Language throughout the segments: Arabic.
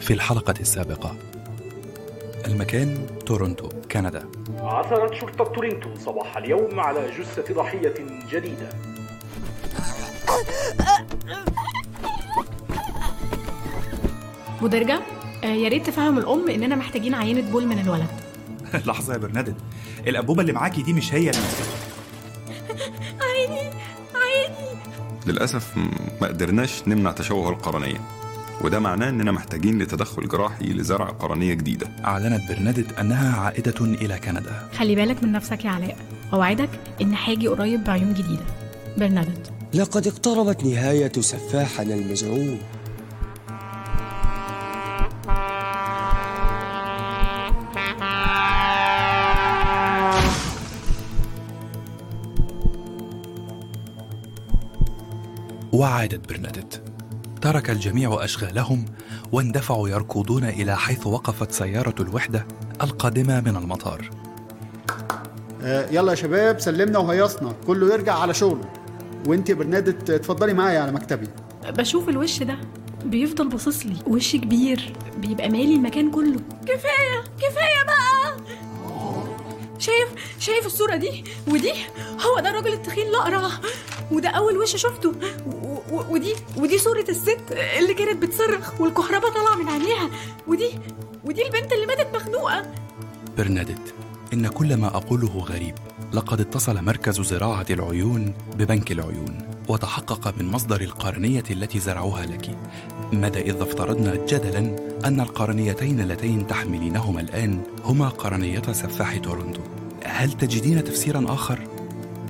في الحلقة السابقة. المكان تورونتو كندا. عثرت شرطة تورنتو صباح اليوم على جثة ضحية جديدة. مدرجة آه، يا ريت تفهم الأم إننا محتاجين عينة بول من الولد. لحظة يا برنادت الأنبوبة اللي معاكي دي مش هي اللي عيني عيني. للأسف م- ما قدرناش نمنع تشوه القرنية وده معناه إننا محتاجين لتدخل جراحي لزرع قرنية جديدة. أعلنت برنادت أنها عائدة إلى كندا. خلي بالك من نفسك يا علاء. أوعدك إن هاجي قريب بعيون جديدة. برنادت لقد اقتربت نهاية سفاحنا المزعوم. وعادت برنادت. ترك الجميع أشغالهم واندفعوا يركضون إلى حيث وقفت سيارة الوحدة القادمة من المطار. آه، يلا يا شباب سلمنا وهيصنا. كله يرجع على شغله. وانت يا برنادت اتفضلي معايا على مكتبي. بشوف الوش ده. بيفضل باصص لي. وش كبير. بيبقى مالي المكان كله. كفاية! كفاية بقى! شايف؟ شايف الصورة دي؟ ودي؟ هو ده الراجل التخين الأقرع. وده أول وش شفته. ودي ودي صورة الست اللي كانت بتصرخ والكهرباء طالعة من عينيها. ودي ودي البنت اللي ماتت مخنوقة. برنادت إن كل ما أقوله غريب. لقد اتصل مركز زراعة العيون ببنك العيون وتحقق من مصدر القرنية التي زرعوها لك. ماذا إذا افترضنا جدلا أن القرنيتين اللتين تحملينهما الآن هما قرنية سفاح تورونتو هل تجدين تفسيرا آخر؟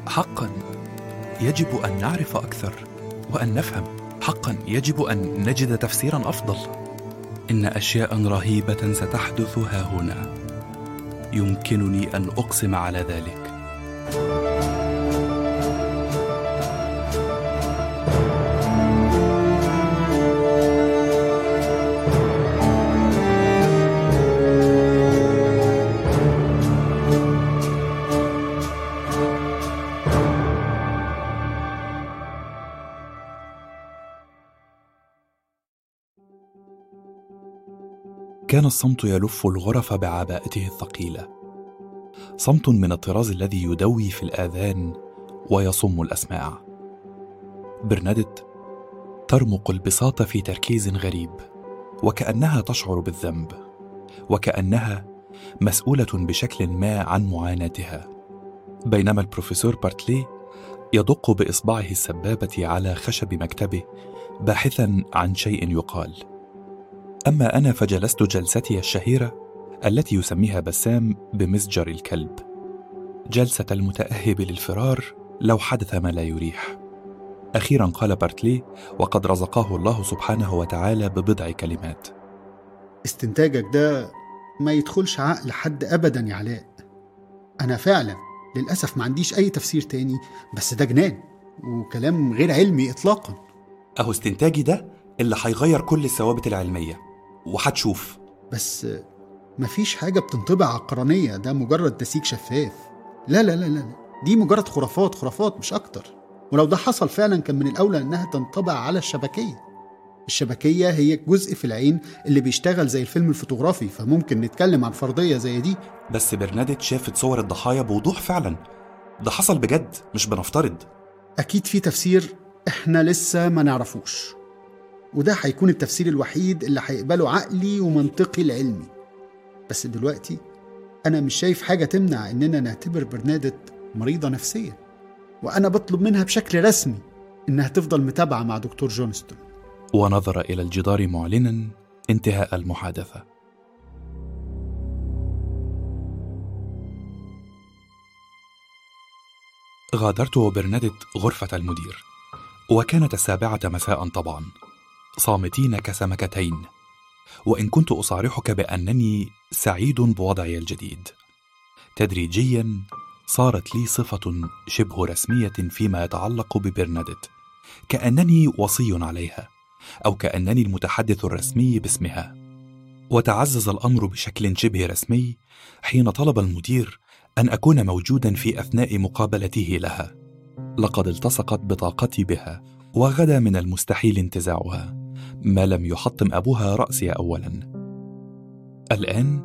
حقا يجب أن نعرف أكثر. وأن نفهم. حقا يجب أن نجد تفسيرا أفضل. إن أشياء رهيبة ستحدث ها هنا. يمكنني أن أقسم على ذلك. كان الصمت يلف الغرف بعباءته الثقيلة. صمت من الطراز الذي يدوي في الآذان ويصم الأسماع. برنادت ترمق البساط في تركيز غريب وكأنها تشعر بالذنب وكأنها مسؤولة بشكل ما عن معاناتها. بينما البروفيسور بارتلي يدق بإصبعه السبابة على خشب مكتبه باحثا عن شيء يقال. أما أنا فجلست جلستي الشهيرة التي يسميها بسام بمسجر الكلب. جلسة المتأهب للفرار لو حدث ما لا يريح. أخيرا قال بارتلي وقد رزقه الله سبحانه وتعالى ببضع كلمات. استنتاجك ده ما يدخلش عقل حد ابدا يا علاء. أنا فعلا للأسف ما عنديش أي تفسير تاني بس ده جنان وكلام غير علمي اطلاقا. أهو استنتاجي ده اللي هيغير كل الثوابت العلمية. وهتشوف. بس مفيش حاجة بتنطبع على القرنية ده مجرد تسيج شفاف. لا لا لا لا. دي مجرد خرافات خرافات مش أكتر. ولو ده حصل فعلا كان من الأولى إنها تنطبع على الشبكية. الشبكية هي جزء في العين اللي بيشتغل زي الفيلم الفوتوغرافي فممكن نتكلم عن فرضية زي دي. بس برنادت شافت صور الضحايا بوضوح فعلا. ده حصل بجد مش بنفترض. أكيد في تفسير إحنا لسه ما نعرفوش. وده هيكون التفسير الوحيد اللي هيقبله عقلي ومنطقي العلمي. بس دلوقتي أنا مش شايف حاجة تمنع إننا نعتبر برنادت مريضة نفسيا وأنا بطلب منها بشكل رسمي إنها تفضل متابعة مع دكتور جونستون. ونظر إلى الجدار معلنا انتهاء المحادثة. غادرت وبرنادت غرفة المدير وكانت السابعة مساء طبعا. صامتين كسمكتين. وإن كنت أصارحك بأنني سعيد بوضعي الجديد. تدريجيا صارت لي صفة شبه رسمية فيما يتعلق ببرنادت. كأنني وصي عليها أو كأنني المتحدث الرسمي باسمها. وتعزز الأمر بشكل شبه رسمي حين طلب المدير أن أكون موجودا في أثناء مقابلته لها. لقد التصقت بطاقتي بها وغدا من المستحيل انتزاعها. ما لم يحطم أبوها رأسي اولا. الآن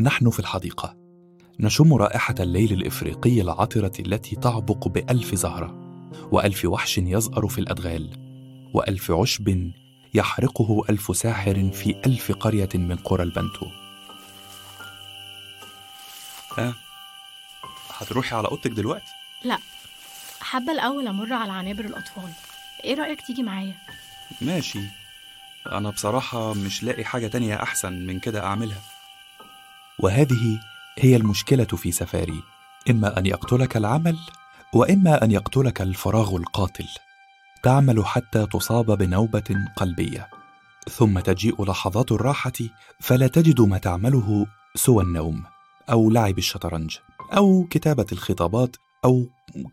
نحن في الحديقة. نشم رائحة الليل الإفريقي العطرة التي تعبق بألف زهرة وألف وحش يزأر في الأدغال وألف عشب يحرقه ألف ساحر في ألف قرية من قرى البنتو. ها هتروحي على أوضتك دلوقتي؟ لا. حابة الأول أمر على عنابر الأطفال. إيه رأيك تيجي معايا؟ ماشي. أنا بصراحة مش لاقي حاجة تانية أحسن من كده أعملها. وهذه هي المشكلة في سفاري إما أن يقتلك العمل وإما أن يقتلك الفراغ القاتل. تعمل حتى تصاب بنوبة قلبية. ثم تجيء لحظات الراحة فلا تجد ما تعمله سوى النوم أو لعب الشطرنج أو كتابة الخطابات أو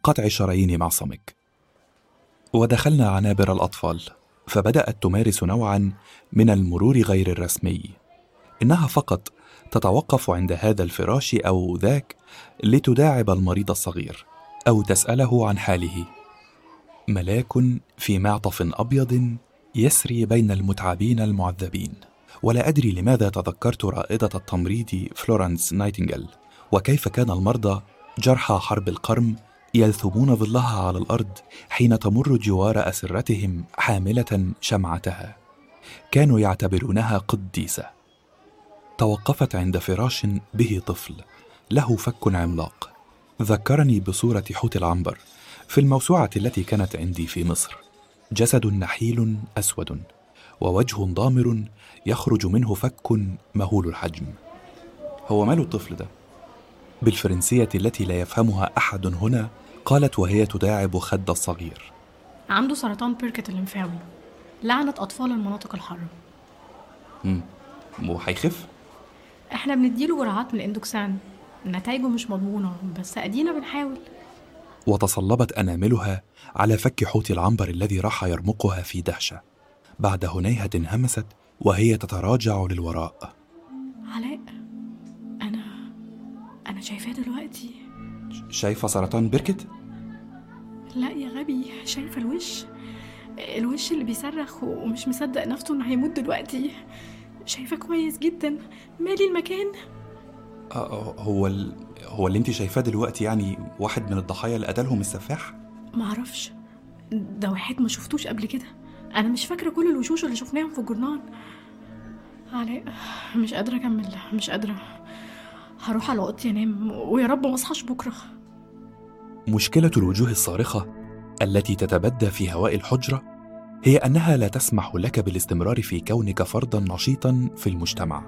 قطع شرايين معصمك. ودخلنا عنابر الأطفال. فبدأت تمارس نوعا من المرور غير الرسمي. إنها فقط تتوقف عند هذا الفراش أو ذاك لتداعب المريض الصغير أو تسأله عن حاله. ملاك في معطف أبيض يسري بين المتعبين المعذبين. ولا أدري لماذا تذكرت رائدة التمريض فلورنس نايتنجل وكيف كان المرضى جرحى حرب القرم يلثمون ظلها على الأرض حين تمر جوار أسرتهم حاملة شمعتها. كانوا يعتبرونها قديسة. توقفت عند فراش به طفل له فك عملاق. ذكرني بصورة حوت العنبر في الموسوعة التي كانت عندي في مصر. جسد نحيل أسود ووجه ضامر يخرج منه فك مهول الحجم. هو ماله الطفل ده؟ بالفرنسية التي لا يفهمها أحد هنا قالت وهي تداعب خد الصغير. عنده سرطان بيركة الليمفاوي. لعنة أطفال المناطق الحارة. مم. وهيخف؟ إحنا بنديله جرعات من الإندوكسان. نتائجه مش مضمونة بس أدينا بنحاول. وتصلبت أناملها على فك حوت العنبر الذي راح يرمقها في دهشة. بعد هنيهة همست وهي تتراجع للوراء. علاء أنا أنا شايفاه دلوقتي. شايفة سرطان بركت لا يا غبي شايفة الوش؟ الوش اللي بيصرخ ومش مصدق نفسه إنه هيموت دلوقتي. شايفة كويس جدا. مالي المكان؟ آه، هو ال... هو اللي انت شايفاه دلوقتي يعني واحد من الضحايا اللي قتلهم السفاح؟ معرفش ده واحد ما شفتوش قبل كده. أنا مش فاكرة كل الوشوش اللي شفناهم في الجورنال. علاء مش قادرة أكمل مش قادرة. هروح على أوضتي أنام ويا رب ما أصحاش بكرة. مشكلة الوجوه الصارخة التي تتبدى في هواء الحجرة هي أنها لا تسمح لك بالاستمرار في كونك فردا نشيطا في المجتمع.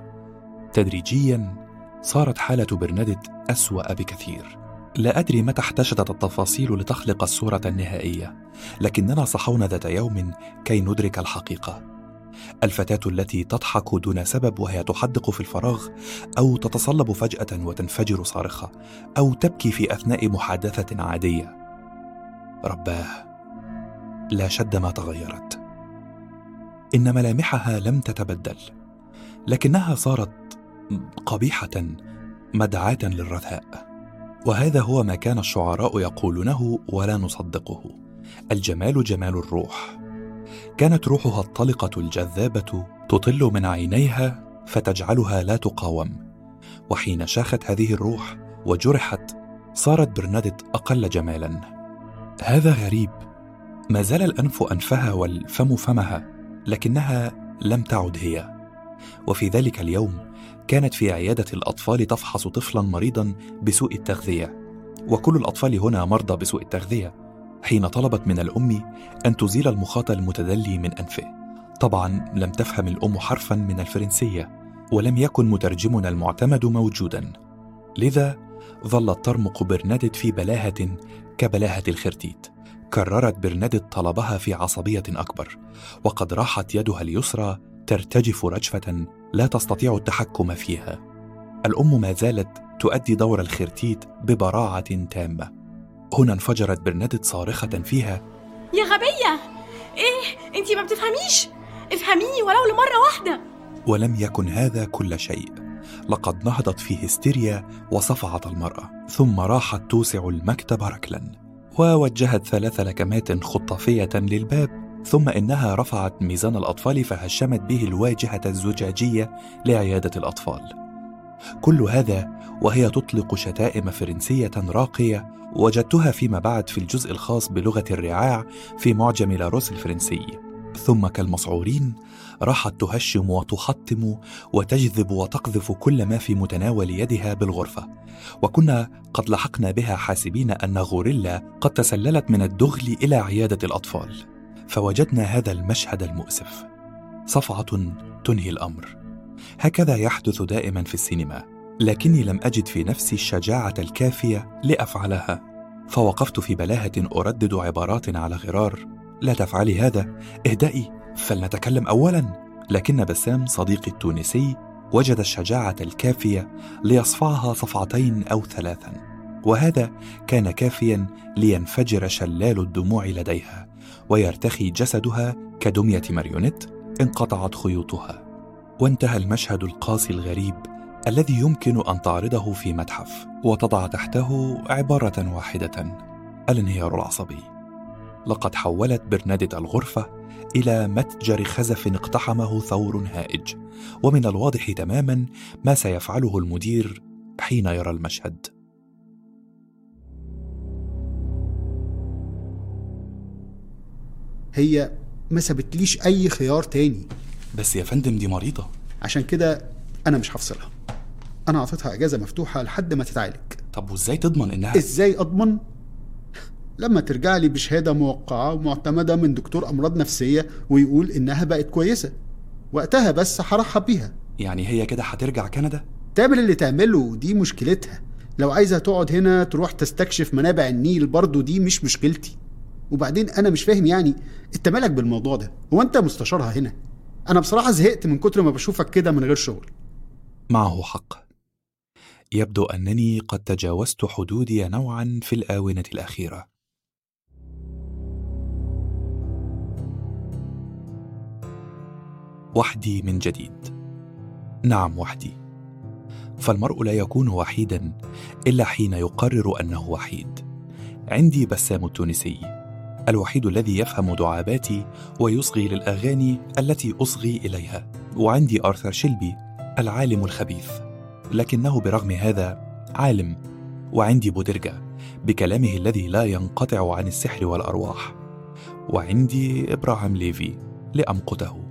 تدريجيا صارت حالة برنادت أسوأ بكثير. لا أدري متى احتشدت التفاصيل لتخلق الصورة النهائية لكننا صحونا ذات يوم كي ندرك الحقيقة. الفتاة التي تضحك دون سبب وهي تحدق في الفراغ أو تتصلب فجأة وتنفجر صارخة أو تبكي في أثناء محادثة عادية. رباه لا شد ما تغيرت. إن ملامحها لم تتبدل لكنها صارت قبيحة مدعاة للرثاء. وهذا هو ما كان الشعراء يقولونه ولا نصدقه. الجمال جمال الروح. كانت روحها الطلقة الجذابة تطل من عينيها فتجعلها لا تقاوم. وحين شاخت هذه الروح وجرحت صارت برنادت أقل جمالا. هذا غريب. ما زال الأنف أنفها والفم فمها لكنها لم تعد هي. وفي ذلك اليوم كانت في عيادة الأطفال تفحص طفلا مريضا بسوء التغذية. وكل الأطفال هنا مرضى بسوء التغذية. حين طلبت من الأم أن تزيل المخاط المتدلي من أنفه. طبعا لم تفهم الأم حرفا من الفرنسية ولم يكن مترجمنا المعتمد موجودا. لذا ظلت ترمق برنادت في بلاهة كبلاهة الخرتيت. كررت برنادت طلبها في عصبية أكبر وقد راحت يدها اليسرى ترتجف رجفة لا تستطيع التحكم فيها. الأم ما زالت تؤدي دور الخرتيت ببراعة تامة. هنا انفجرت برنادت صارخة فيها. يا غبية! إيه؟ انتي ما بتفهميش! افهميني ولو لمرة واحدة! ولم يكن هذا كل شيء. لقد نهضت في هستيريا وصفعت المرأة ثم راحت توسع المكتب ركلا. ووجهت ثلاث لكمات خطافية للباب ثم إنها رفعت ميزان الأطفال فهشمت به الواجهة الزجاجية لعيادة الأطفال. كل هذا وهي تطلق شتائم فرنسية راقية وجدتها فيما بعد في الجزء الخاص بلغة الرعاع في معجم لاروس الفرنسي. ثم كالمسعورين راحت تهشم وتحطم وتجذب وتقذف كل ما في متناول يدها بالغرفة. وكنا قد لحقنا بها حاسبين أن غوريلا قد تسللت من الدغل إلى عيادة الأطفال. فوجدنا هذا المشهد المؤسف. صفعة تنهي الأمر. هكذا يحدث دائما في السينما. لكني لم أجد في نفسي الشجاعة الكافية لأفعلها فوقفت في بلاهة أردد عبارات على غرار. لا تفعلي هذا اهدئي فلنتكلم اولا. لكن بسام صديقي التونسي وجد الشجاعة الكافية ليصفعها صفعتين أو ثلاثا وهذا كان كافيا لينفجر شلال الدموع لديها ويرتخي جسدها كدمية ماريونيت انقطعت خيوطها. وانتهى المشهد القاسي الغريب الذي يمكن أن تعرضه في متحف وتضع تحته عبارة واحدة الانهيار العصبي. لقد حولت برناديت الغرفة إلى متجر خزف اقتحمه ثور هائج ومن الواضح تماما ما سيفعله المدير حين يرى المشهد. هي ما سابتليش أي خيار تاني. بس يا فندم دي مريضة. عشان كده أنا مش هفصلها. أنا أعطيتها إجازة مفتوحة لحد ما تتعالج. طب وإزاي تضمن انها إزاي أضمن؟ لما ترجع لي بشهادة موقعة ومعتمدة من دكتور أمراض نفسية ويقول إنها بقت كويسة. وقتها بس هرحب بيها. يعني هي كده هترجع كندا؟ تعمل اللي تعمله دي مشكلتها. لو عايزة تقعد هنا تروح تستكشف منابع النيل برضو دي مش مشكلتي. وبعدين أنا مش فاهم يعني أنت مالك بالموضوع ده؟ هو أنت مستشارها هنا؟ أنا بصراحة زهقت من كتر ما بشوفك كده من غير شغل. معه حق. يبدو أنني قد تجاوزت حدودي نوعا في الآونة الأخيرة. وحدي من جديد. نعم وحدي. فالمرء لا يكون وحيدا إلا حين يقرر أنه وحيد. عندي بسام التونسي الوحيد الذي يفهم دعاباتي ويصغي للأغاني التي أصغي إليها. وعندي آرثر شيلبي العالم الخبيث. لكنه برغم هذا عالم وعندي بودرجا بكلامه الذي لا ينقطع عن السحر والأرواح. وعندي إبراهام ليفي لامقته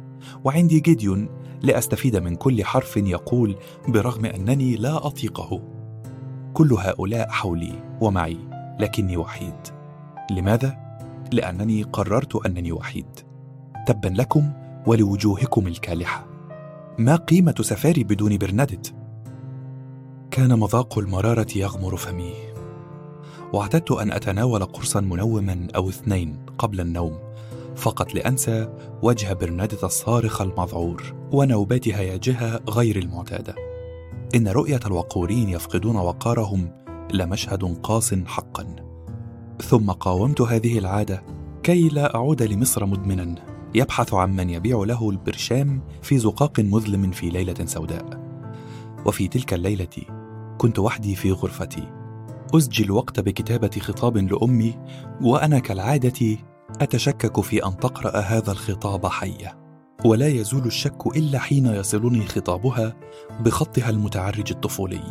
وعندي جيديون لأستفيد من كل حرف يقول برغم أنني لا أطيقه. كل هؤلاء حولي ومعي لكني وحيد. لماذا؟ لأنني قررت أنني وحيد. تبا لكم ولوجوهكم الكالحة. ما قيمة سفاري بدون برناديت كان مذاق المرارة يغمر فمي. واعتدت أن أتناول قرصا منوما أو اثنين قبل النوم فقط لأنسى وجه برناديت الصارخ المذعور ونوبات هياجها غير المعتادة. إن رؤية الوقورين يفقدون وقارهم لمشهد قاس حقا. ثم قاومت هذه العادة كي لا أعود لمصر مدمنا يبحث عن من يبيع له البرشام في زقاق مظلم في ليلة سوداء. وفي تلك الليلة كنت وحدي في غرفتي. اسجي الوقت بكتابة خطاب لأمي وأنا كالعادة أتشكك في أن تقرأ هذا الخطاب حية. ولا يزول الشك إلا حين يصلني خطابها بخطها المتعرج الطفولي.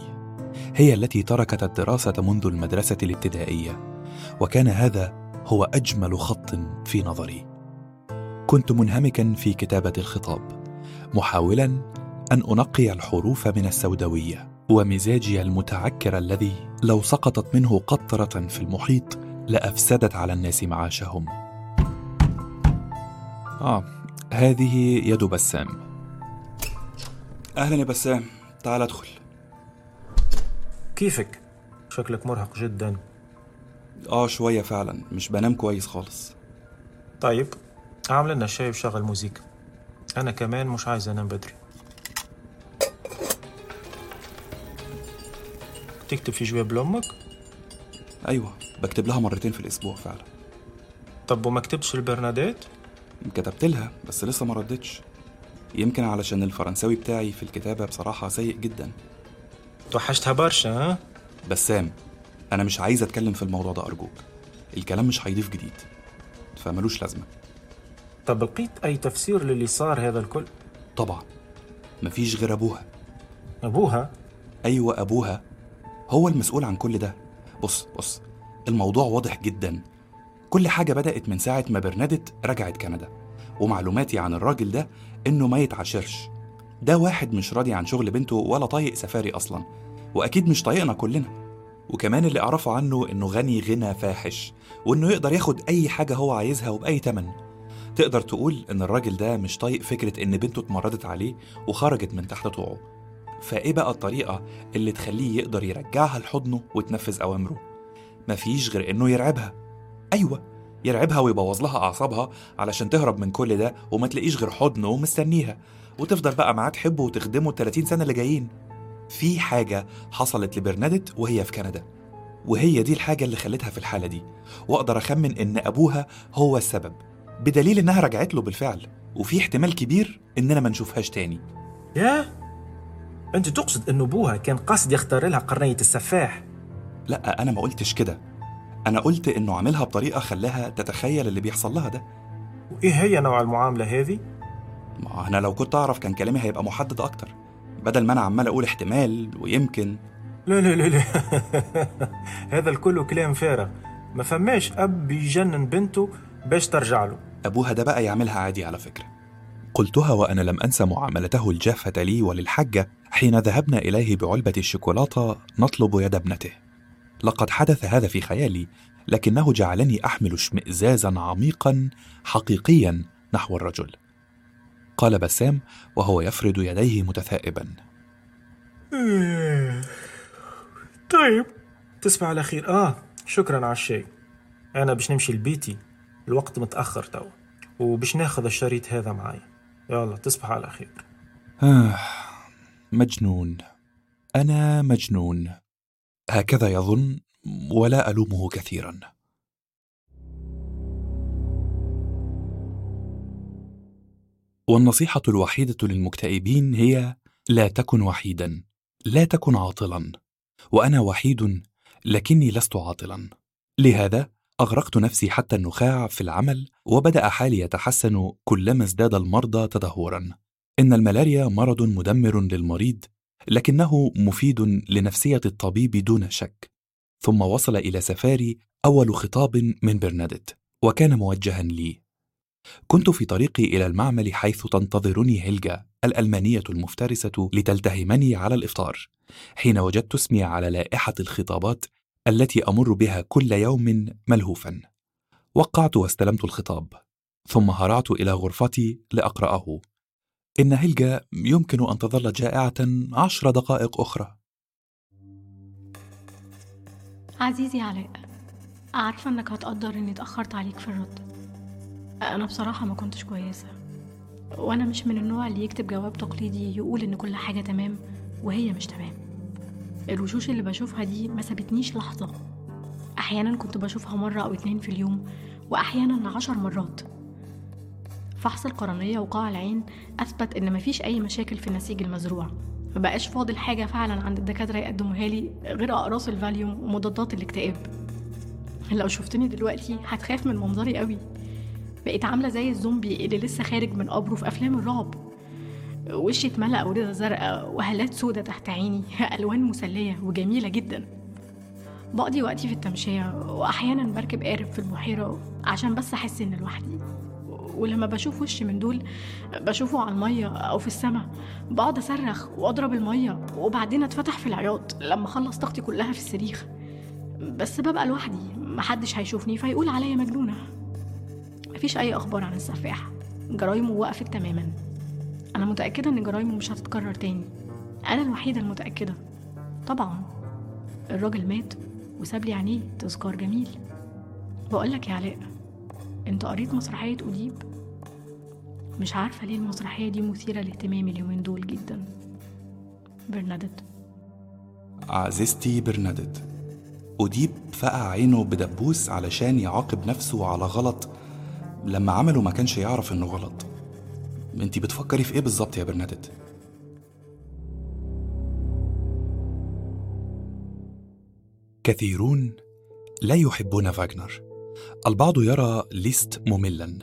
هي التي تركت الدراسة منذ المدرسة الابتدائية. وكان هذا هو أجمل خط في نظري. كنت منهمكا في كتابة الخطاب محاولا أن أنقي الحروف من السوداوية. ومزاجي المتعكر الذي لو سقطت منه قطرة في المحيط لأفسدت على الناس معاشهم. آه هذه يد بسام. أهلا يا بسام. تعال أدخل. كيفك؟ شكلك مرهق جدا. آه شوية فعلا. مش بنام كويس خالص. طيب أعمل لنا شاي وشغل موزيك أنا كمان مش عايز أنام بدري. تكتب في جواب لأمك؟ أيوه بكتب لها مرتين في الأسبوع فعلا. طب وما كتبتش لبرناديت كتبت لها بس لسه ما ردتش. يمكن علشان الفرنساوي بتاعي في الكتابة بصراحة سيء جدا. توحشتها برشا ها؟ بسام أنا مش عايز أتكلم في الموضوع ده أرجوك. الكلام مش هيضيف جديد فملوش لازمة. طب لقيت أي تفسير للي صار هذا الكل؟ طبعا. مفيش غير أبوها. أبوها؟ أيوة أبوها. هو المسؤول عن كل ده. بص بص الموضوع واضح جدا. كل حاجة بدأت من ساعة ما برنادت رجعت كندا ومعلوماتي عن الراجل ده إنه ما يتعاشرش ده واحد مش راضي عن شغل بنته ولا طايق سفاري أصلا وأكيد مش طايقنا كلنا. وكمان اللي أعرفه عنه إنه غني غنى فاحش وإنه يقدر ياخد أي حاجة هو عايزها وبأي تمن. تقدر تقول إن الراجل ده مش طايق فكرة إن بنته اتمردت عليه وخرجت من تحت طوعه. فإيه بقى الطريقة اللي تخليه يقدر يرجعها لحضنه وتنفذ أوامره؟ مفيش غير إنه يرعبها. أيوة يرعبها ويبوظ لها أعصابها علشان تهرب من كل ده وما تلاقيش غير حضنه ومستنيها. وتفضل بقى معاه تحبه وتخدمه ال 30 سنة اللي جايين. في حاجة حصلت لبرنادت وهي في كندا. وهي دي الحاجة اللي خلتها في الحالة دي. وأقدر أخمن إن أبوها هو السبب. بدليل إنها رجعت له بالفعل. وفي احتمال كبير إننا ما نشوفهاش تاني. يا أنت تقصد أن أبوها كان قاصد يختار لها قرنية السفاح؟ لا أنا ما قلتش كده. أنا قلت إنه عاملها بطريقة خلاها تتخيل اللي بيحصل لها ده. وإيه هي نوع المعاملة هذه؟ ما أنا لو كنت أعرف كان كلامي هيبقى محدد أكتر بدل ما أنا عمال أقول احتمال ويمكن. لا لا لا لا. هذا الكل كلام فارغ. ما فماش أب يجنن بنته باش ترجع له. أبوها ده بقى يعملها عادي على فكرة. قلتها وأنا لم أنسى معاملته الجافة لي وللحجة حين ذهبنا إليه بعلبة الشوكولاتة نطلب يد ابنته. لقد حدث هذا في خيالي لكنه جعلني أحمل اشمئزازا عميقا حقيقيا نحو الرجل. قال بسام وهو يفرد يديه متثائبا. طيب تصبح على خير. آه شكرا على الشاي أنا باش نمشي لبيتي. الوقت متأخر تو وباش ناخذ الشريط هذا معايا. يلا تصبح على خير. آه مجنون. أنا مجنون. هكذا يظن ولا ألومه كثيرا. والنصيحة الوحيدة للمكتئبين هي لا تكن وحيدا لا تكن عاطلا. وأنا وحيد لكني لست عاطلا. لهذا أغرقت نفسي حتى النخاع في العمل وبدأ حالي يتحسن كلما ازداد المرضى تدهورا. إن الملاريا مرض مدمر للمريض لكنه مفيد لنفسية الطبيب دون شك. ثم وصل إلى سفاري أول خطاب من برنادت وكان موجها لي. كنت في طريقي إلى المعمل حيث تنتظرني هيلجا الألمانية المفترسة لتلتهمني على الإفطار حين وجدت اسمي على لائحة الخطابات التي أمر بها كل يوم ملهوفا. وقعت واستلمت الخطاب ثم هرعت إلى غرفتي لأقرأه. إن هيلجا يمكن أن تظل جائعة عشر دقائق أخرى. عزيزي علاء عارفة أنك هتقدر إني اتأخرت عليك في الرد. أنا بصراحة ما كنتش كويسة وأنا مش من النوع اللي يكتب جواب تقليدي يقول إن كل حاجة تمام وهي مش تمام. الوشوش اللي بشوفها دي ما سابتنيش لحظة. أحيانا كنت بشوفها مرة أو اتنين في اليوم واحيانا عشر مرات. فحص القرنية وقاع العين أثبت إن مفيش أي مشاكل في النسيج المزروع. مبقاش فاضل حاجة فعلا عند الدكاترة يقدموها لي غير أقراص الفاليوم ومضادات الاكتئاب. لو شفتني دلوقتي هتخاف من منظري قوي. بقيت عاملة زي الزومبي اللي لسه خارج من قبره في أفلام الرعب. وشي اتملأ أوردة زرقاء وهالات سودة تحت عيني ألوان مسلية وجميلة جدا. بقضي وقتي في التمشية وأحيانا بركب قارب في البحيرة عشان بس أحس إني لوحدي. ولما بشوف وش من دول بشوفه على المية أو في السماء بقعد أصرخ وأضرب المية وبعدين أتفتح في العياط لما أخلص طاقتي كلها في الصريخ بس ببقى لوحدي محدش هيشوفني فيقول عليا مجنونة. مفيش أي أخبار عن السفاح. جرايمه وقفت تماما. أنا متأكدة إن جرايمه مش هتتكرر تاني. أنا الوحيدة المتأكدة. طبعا. الراجل مات. وساب لي عينيه تذكار جميل. بقولك يا علاء انت قريت مسرحية أديب؟ مش عارفة ليه المسرحية دي مثيرة لاهتمامي اليومين دول جدا. برنادت. عزيزتي برنادت. أديب فقع عينه بدبوس علشان يعاقب نفسه على غلط. لما عمله ما كانش يعرف إنه غلط. انت بتفكري في إيه بالظبط يا برنادت؟ كثيرون لا يحبون فاغنر البعض يرى ليست مملا.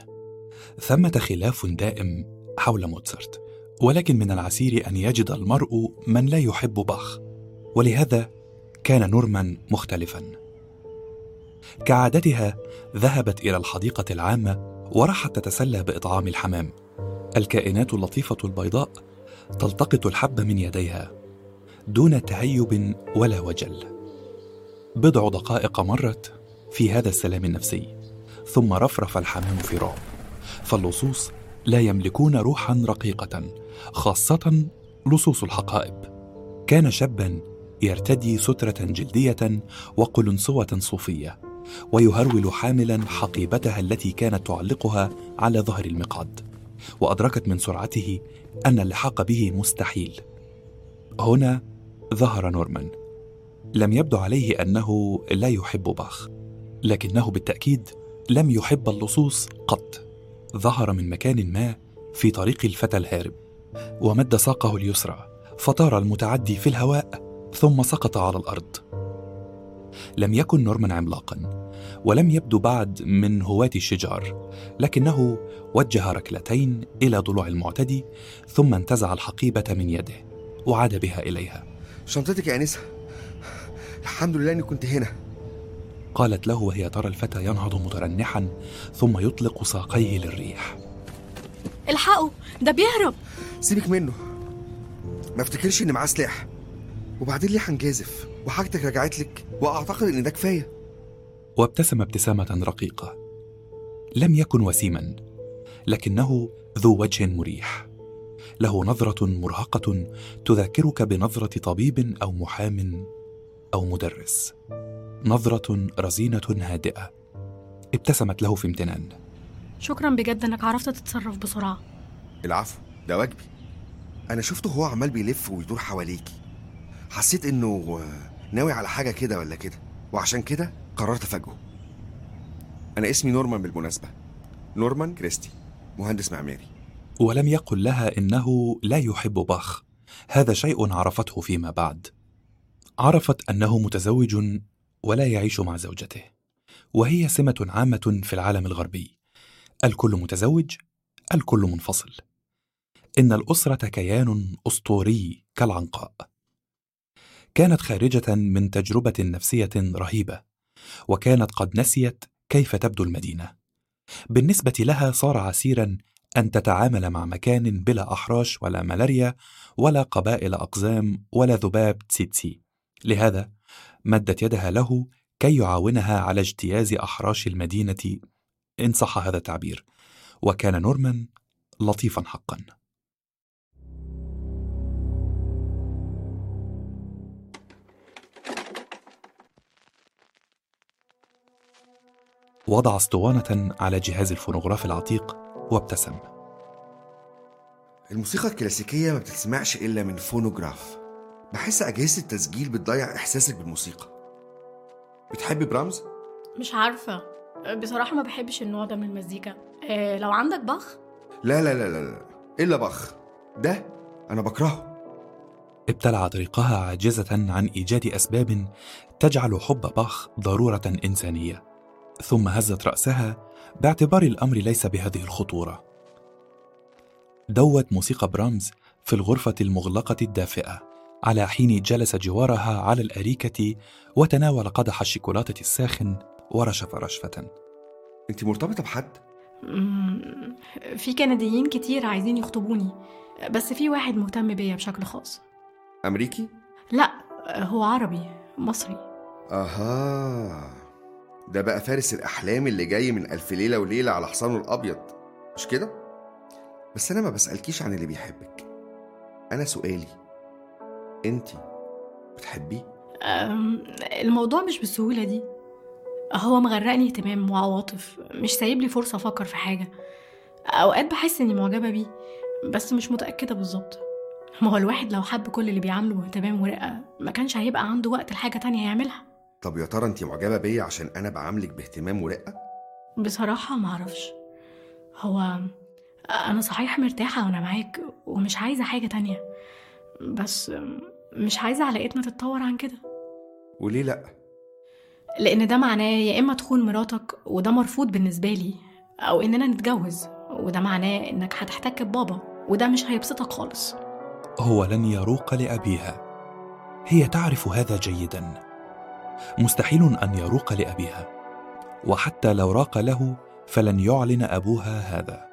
ثمة خلاف دائم حول موتسارت ولكن من العسير أن يجد المرء من لا يحب باخ. ولهذا كان نورمان مختلفا. كعادتها ذهبت إلى الحديقة العامة وراحت تتسلى بإطعام الحمام. الكائنات اللطيفة البيضاء تلتقط الحب من يديها دون تهيب ولا وجل. بضع دقائق مرت في هذا السلام النفسي ثم رفرف الحمام في رعب فاللصوص لا يملكون روحا رقيقة خاصة لصوص الحقائب. كان شابا يرتدي سترة جلدية وقلنسوه صوفية ويهرول حاملا حقيبتها التي كانت تعلقها على ظهر المقعد. وأدركت من سرعته أن اللحاق به مستحيل. هنا ظهر نورمان. لم يبدو عليه أنه لا يحب باخ لكنه بالتأكيد لم يحب اللصوص قط. ظهر من مكان ما في طريق الفتى الهارب ومد ساقه اليسرى فطار المتعدي في الهواء ثم سقط على الأرض. لم يكن نورمان عملاقا ولم يبدو بعد من هواة الشجار لكنه وجه ركلتين إلى ضلوع المعتدي ثم انتزع الحقيبة من يده وعاد بها إليها. شنطتك يا انسه الحمد لله إني كنت هنا. قالت له وهي ترى الفتى ينهض مترنحا ثم يطلق ساقيه للريح. الحقوا ده بيهرب. سيبك منه. ما افتكرش ان معاه سلاح. وبعدين ليه هنجازف؟ وحاجتك رجعت لك؟ وأعتقد إن ده كفاية. وابتسم ابتسامة رقيقة. لم يكن وسيما لكنه ذو وجه مريح. له نظرة مرهقة تذكرك بنظرة طبيب أو محام أو مدرس. نظرة رزينة هادئة. ابتسمت له في امتنان. شكرا بجد إنك عرفت تتصرف بسرعة. العفو ده واجبي. أنا شفته هو عمال بيلف ويدور حواليكي. حسيت إنه ناوي على حاجة كده ولا كده؟ وعشان كده قررت أفاجئه. أنا اسمي نورمان بالمناسبة. نورمان كريستي مهندس معماري. ولم يقل لها إنه لا يحب باخ. هذا شيء عرفته فيما بعد. عرفت أنه متزوج ولا يعيش مع زوجته وهي سمة عامة في العالم الغربي. الكل متزوج الكل منفصل. إن الأسرة كيان أسطوري كالعنقاء. كانت خارجة من تجربة نفسية رهيبة وكانت قد نسيت كيف تبدو المدينة. بالنسبة لها صار عسيرا أن تتعامل مع مكان بلا أحراش ولا ملاريا ولا قبائل أقزام ولا ذباب تسيتسي. لهذا مدت يدها له كي يعاونها على اجتياز أحراش المدينة. إن صح هذا التعبير. وكان نورمان لطيفا حقا. وضع أسطوانة على جهاز الفونوغراف العتيق وابتسم. الموسيقى الكلاسيكية ما بتتسمعش إلا من فونوجراف بحس أجهزة التسجيل بتضيع إحساسك بالموسيقى. بتحبي برامز؟ مش عارفة. بصراحة ما بحبش النوع ده من المزيكا. آه لو عندك باخ لا لا لا لا لا. إلا باخ. ده أنا بكرهه. ابتلعت ريقها عاجزة عن إيجاد أسباب تجعل حب باخ ضرورة إنسانية. ثم هزت رأسها باعتبار الأمر ليس بهذه الخطورة. دوت موسيقى برامز في الغرفة المغلقة الدافئة. على حين جلس جوارها على الأريكة وتناول قدح الشوكولاتة الساخن ورشف رشفة. انت مرتبطة بحد؟ في كنديين كتير عايزين يخطبوني بس في واحد مهتم بيا بشكل خاص. أمريكي؟ لا هو عربي مصري. أها ده بقى فارس الأحلام اللي جاي من ألف ليلة وليلة على حصانه الأبيض. مش كده؟ بس أنا ما بسألكيش عن اللي بيحبك. أنا سؤالي انت بتحبيه؟ الموضوع مش بالسهولة دي. هو مغرقني اهتمام وعواطف مش سايب لي فرصة أفكر في حاجة. أوقات بحس إني معجبة بيه بس مش متأكدة بالظبط. ما هو الواحد لو حب كل اللي بيعامله باهتمام ورقة ما كانش هيبقى عنده وقت لحاجة تانية يعملها. طب يا ترى انت معجبة بيا عشان أنا بعاملك باهتمام ورقة؟ بصراحة معرفش هو أنا صحيح مرتاحة وأنا معاك ومش عايزة حاجة تانية. بس مش عايزة علاقتنا تتطور عن كده. وليه لأ؟ لأن ده معناه يا إما تخون مراتك وده مرفوض بالنسبة لي أو إننا نتجوز وده معناه إنك هتحتك ببابا وده مش هيبسطك خالص. هو لن يروق لأبيها. هي تعرف هذا جيدا. مستحيل أن يروق لأبيها. وحتى لو راق له فلن يعلن أبوها هذا.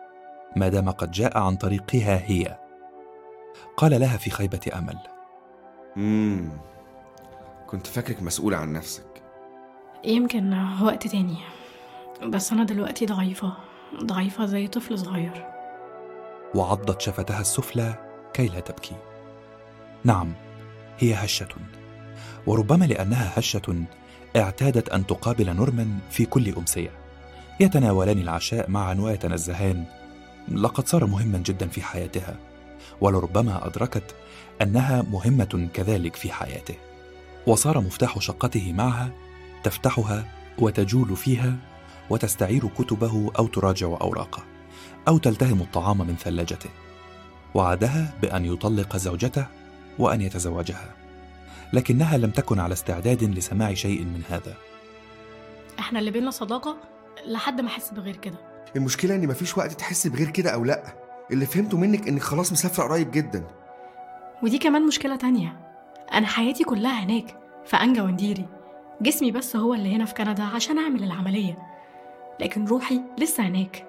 ما دام قد جاء عن طريقها هي. قال لها في خيبة أمل. مم. كنت فاكرك مسؤولة عن نفسك. يمكن وقت تاني. بس أنا دلوقتي ضعيفة. ضعيفة زي طفل صغير. وعضت شفتها السفلى كي لا تبكي. نعم هي هشة. وربما لأنها هشة اعتادت أن تقابل نورمان في كل أمسية. يتناولان العشاء معا ويتنزهان. لقد صار مهما جدا في حياتها. ولربما أدركت أنها مهمة كذلك في حياته. وصار مفتاح شقته معها تفتحها وتجول فيها وتستعير كتبه أو تراجع أوراقه أو تلتهم الطعام من ثلاجته. وعدها بأن يطلق زوجته وأن يتزوجها. لكنها لم تكن على استعداد لسماع شيء من هذا. إحنا اللي بينا صداقة؟ لحد ما أحس بغير كده. المشكلة إن مفيش وقت تحس بغير كده أو لأ. اللي فهمته منك إنك خلاص مسافرة قريب جدا. ودي كمان مشكلة تانية. أنا حياتي كلها هناك في أنجا ونديري. جسمي بس هو اللي هنا في كندا عشان أعمل العملية. لكن روحي لسه هناك.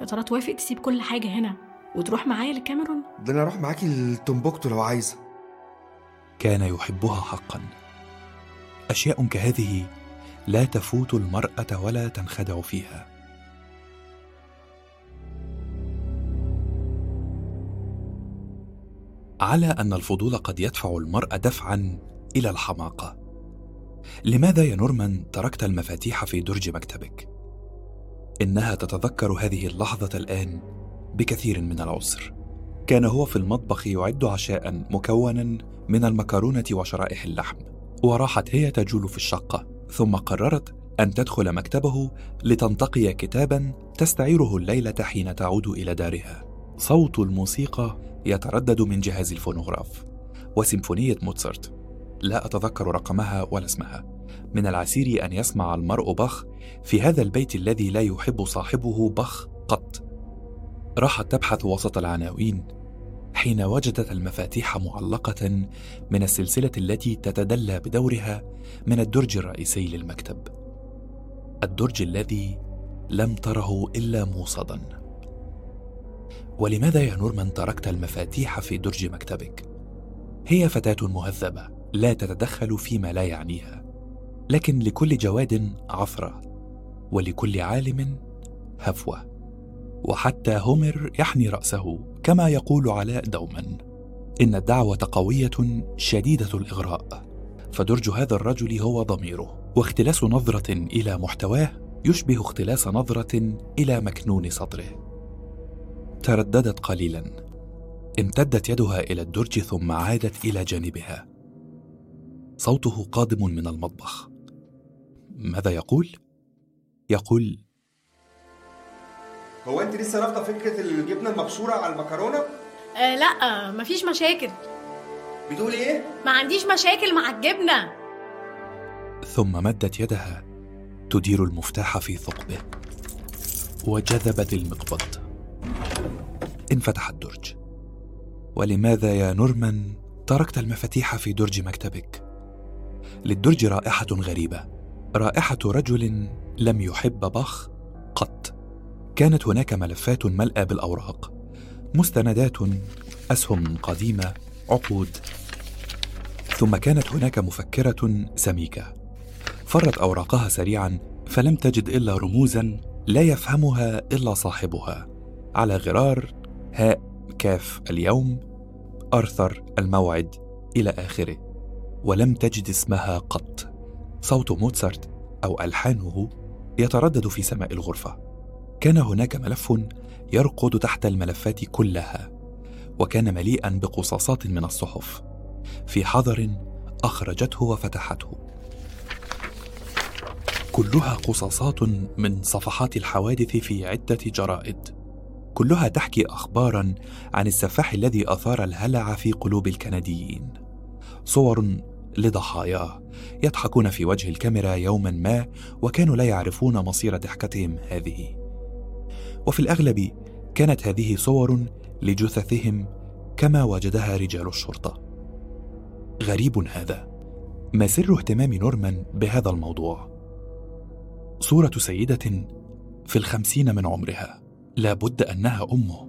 يا ترى توافق تسيب كل حاجة هنا وتروح معايا للكاميرون ده أنا أروح معاكي لتومبوكتو لو عايزة. كان يحبها حقا. أشياء كهذه لا تفوت المرأة ولا تنخدع فيها. على أن الفضول قد يدفع المرء دفعا إلى الحماقة. لماذا يا نورمان تركت المفاتيح في درج مكتبك؟ إنها تتذكر هذه اللحظة الآن بكثير من العسر. كان هو في المطبخ يعد عشاء مكونا من المكرونة وشرائح اللحم وراحت هي تجول في الشقة ثم قررت أن تدخل مكتبه لتنتقي كتابا تستعيره الليلة حين تعود إلى دارها. صوت الموسيقى يتردد من جهاز الفونوغراف وسيمفونية موتسارت. لا أتذكر رقمها ولا اسمها. من العسير أن يسمع المرء بخ في هذا البيت الذي لا يحب صاحبه بخ قط. راحت تبحث وسط العناوين حين وجدت المفاتيح معلقة من السلسلة التي تتدلى بدورها من الدرج الرئيسي للمكتب. الدرج الذي لم تره إلا موصدا. ولماذا يا نورمان تركت المفاتيح في درج مكتبك؟ هي فتاة مهذبة لا تتدخل فيما لا يعنيها. لكن لكل جواد عثره ولكل عالم هفوة. وحتى هومر يحني رأسه كما يقول علاء دوما إن الدعوة قوية شديدة الإغراء. فدرج هذا الرجل هو ضميره. واختلاس نظرة إلى محتواه يشبه اختلاس نظرة إلى مكنون صدره ترددت قليلا. امتدت يدها إلى الدرج ثم عادت إلى جانبها. صوته قادم من المطبخ. ماذا يقول؟ يقول هو أنت لسه رافضة فكرة الجبنة المبشورة على المكرونة؟ آه لا مفيش مشاكل. بتقولي إيه؟ ما عنديش مشاكل مع الجبنة. ثم مدت يدها تدير المفتاح في ثقبه. وجذبت المقبض. انفتح الدرج ولماذا يا نورمان تركت المفاتيح في درج مكتبك؟ للدرج رائحة غريبة. رائحة رجل لم يحب بخ قط. كانت هناك ملفات ملأى بالأوراق. مستندات أسهم قديمة عقود. ثم كانت هناك مفكرة سميكة. فرت أوراقها سريعا فلم تجد إلا رموزا لا يفهمها إلا صاحبها. على غرار هاء كاف اليوم أرثر الموعد إلى آخره. ولم تجد اسمها قط. صوت موتسارت أو ألحانه يتردد في سماء الغرفة. كان هناك ملف يرقد تحت الملفات كلها وكان مليئا بقصاصات من الصحف. في حذر أخرجته وفتحته. كلها قصاصات من صفحات الحوادث في عدة جرائد. كلها تحكي اخبارا عن السفاح الذي أثار الهلع في قلوب الكنديين. صور لضحاياه يضحكون في وجه الكاميرا يوما ما وكانوا لا يعرفون مصير ضحكتهم هذه. وفي الأغلب كانت هذه صور لجثثهم كما وجدها رجال الشرطة. غريب هذا. ما سر اهتمام نورمان بهذا الموضوع؟ صورة سيدة في الخمسين من عمرها. لا بد أنها أمه.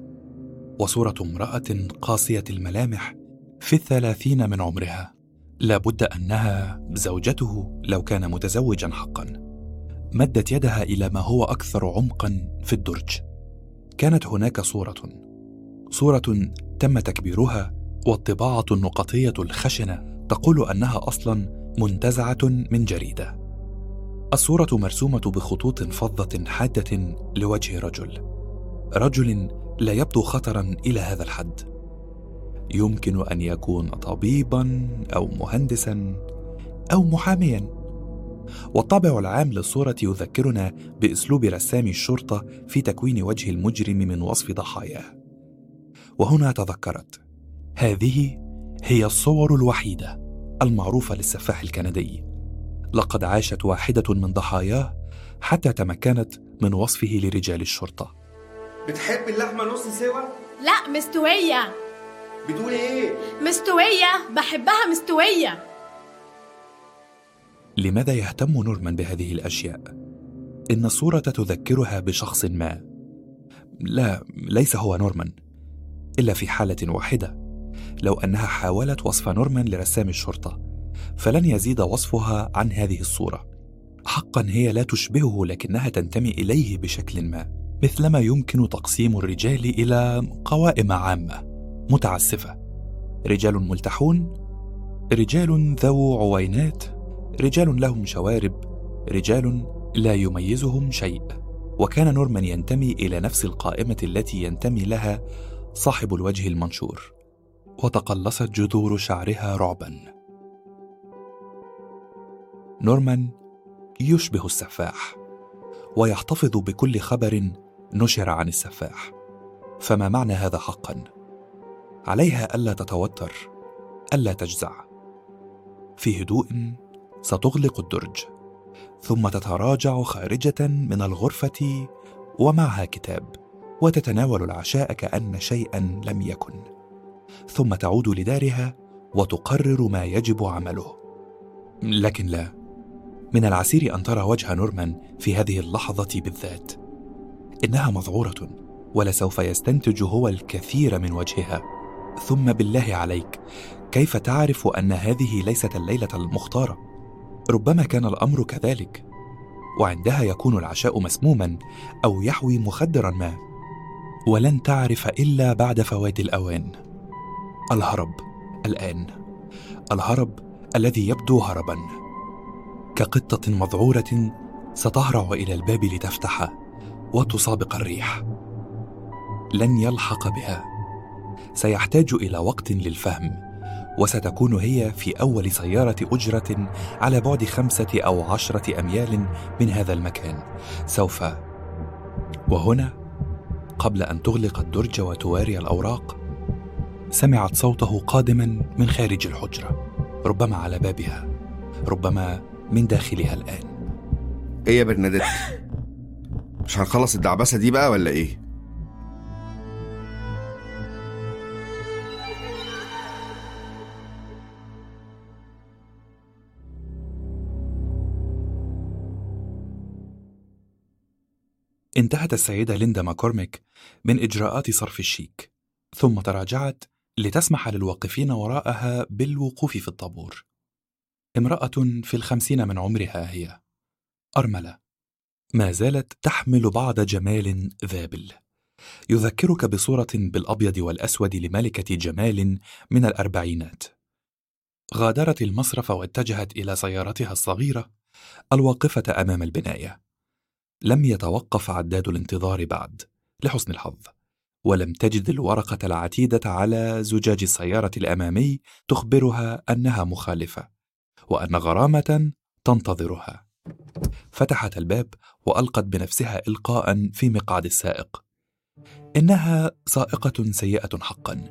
وصورة امرأة قاسيه الملامح في الثلاثين من عمرها. لا بد أنها زوجته لو كان متزوجا حقا. مدت يدها إلى ما هو أكثر عمقا في الدرج. كانت هناك صورة. صورة تم تكبيرها والطباعة النقطية الخشنة تقول أنها أصلا منتزعة من جريدة. الصورة مرسومة بخطوط فضة حادة لوجه رجل. رجل لا يبدو خطرا إلى هذا الحد. يمكن أن يكون طبيبا أو مهندسا أو محاميا. والطابع العام للصورة يذكرنا بأسلوب رسامي الشرطة في تكوين وجه المجرم من وصف ضحاياه. وهنا تذكرت. هذه هي الصور الوحيدة المعروفة للسفاح الكندي. لقد عاشت واحدة من ضحاياه حتى تمكنت من وصفه لرجال الشرطة. بتحب اللحمة نص سوا؟ لا مستوية. بتقول إيه؟ مستوية. بحبها مستوية. لماذا يهتم نورمان بهذه الأشياء؟ إن الصورة تذكرها بشخص ما. لا ليس هو نورمان إلا في حالة واحدة. لو أنها حاولت وصف نورمان لرسام الشرطة فلن يزيد وصفها عن هذه الصورة. حقا هي لا تشبهه لكنها تنتمي إليه بشكل ما. مثلما يمكن تقسيم الرجال إلى قوائم عامة متعسفة. رجال ملتحون رجال ذو عوينات رجال لهم شوارب رجال لا يميزهم شيء. وكان نورمان ينتمي إلى نفس القائمة التي ينتمي لها صاحب الوجه المنشور. وتقلصت جذور شعرها رعبا. نورمان يشبه السفاح ويحتفظ بكل خبر نشر عن السفاح. فما معنى هذا حقا؟ عليها ألا تتوتر ألا تجزع. في هدوء ستغلق الدرج ثم تتراجع خارجة من الغرفة ومعها كتاب وتتناول العشاء كأن شيئا لم يكن. ثم تعود لدارها وتقرر ما يجب عمله. لكن لا. من العسير أن ترى وجه نورمان في هذه اللحظة بالذات. إنها مذعوره ولسوف يستنتج هو الكثير من وجهها. ثم بالله عليك كيف تعرف أن هذه ليست الليلة المختارة؟ ربما كان الأمر كذلك وعندها يكون العشاء مسموما أو يحوي مخدرا ما. ولن تعرف إلا بعد فوات الأوان. الهرب الآن. الهرب الذي يبدو هربا. كقطة مذعوره ستهرع إلى الباب لتفتحه وتسابق الريح. لن يلحق بها. سيحتاج إلى وقت للفهم وستكون هي في أول سيارة أجرة على بعد خمسة أو عشرة أميال من هذا المكان. سوف. وهنا قبل أن تغلق الدرج وتواري الأوراق سمعت صوته قادما من خارج الحجرة ربما على بابها ربما من داخلها الآن. إيه يا برناديت مش هنخلص الدعبسة دي بقى ولا إيه؟ انتهت السيدة ليندا ماكورميك من إجراءات صرف الشيك ثم تراجعت لتسمح للواقفين وراءها بالوقوف في الطابور. امرأة في الخمسين من عمرها هي أرملة. ما زالت تحمل بعض جمال ذابل. يذكرك بصورة بالأبيض والأسود لملكة جمال من الأربعينات. غادرت المصرف واتجهت إلى سيارتها الصغيرة الواقفة أمام البناية. لم يتوقف عداد الانتظار بعد لحسن الحظ ولم تجد الورقة العتيدة على زجاج السيارة الأمامي تخبرها أنها مخالفة وأن غرامة تنتظرها. فتحت الباب وألقت بنفسها إلقاء في مقعد السائق. إنها سائقة سيئة حقا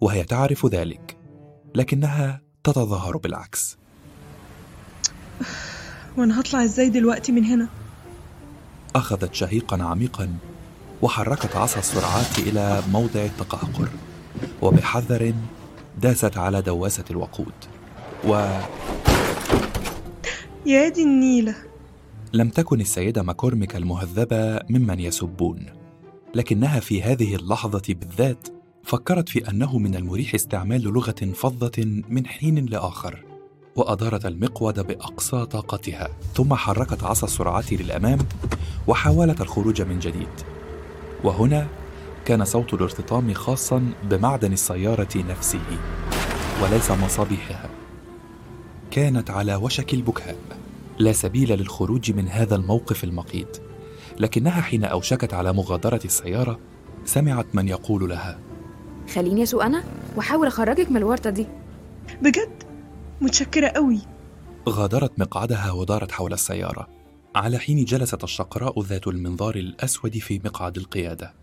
وهي تعرف ذلك لكنها تتظاهر بالعكس. وأنا هطلع إزاي دلوقتي من هنا؟ أخذت شهيقا عميقا وحركت عصا السرعات إلى موضع التقهقر وبحذر داست على دواسة الوقود. ولم يا دي النيلة. تكن السيدة ماكورميك المهذبة ممن يسبون. لكنها في هذه اللحظة بالذات فكرت في أنه من المريح استعمال لغة فظة من حين لآخر وأدارت المقود بأقصى طاقتها ثم حركت عصا السرعات للأمام وحاولت الخروج من جديد. وهنا كان صوت الارتطام خاصا بمعدن السيارة نفسه وليس مصابيحها. كانت على وشك البكاء. لا سبيل للخروج من هذا الموقف المقيت لكنها حين أوشكت على مغادرة السيارة سمعت من يقول لها خليني أسوق أنا وأحاول أخرجك من الورطة دي. بجد؟ متشكرة قوي. غادرت مقعدها ودارت حول السيارة. على حين جلست الشقراء ذات المنظار الأسود في مقعد القيادة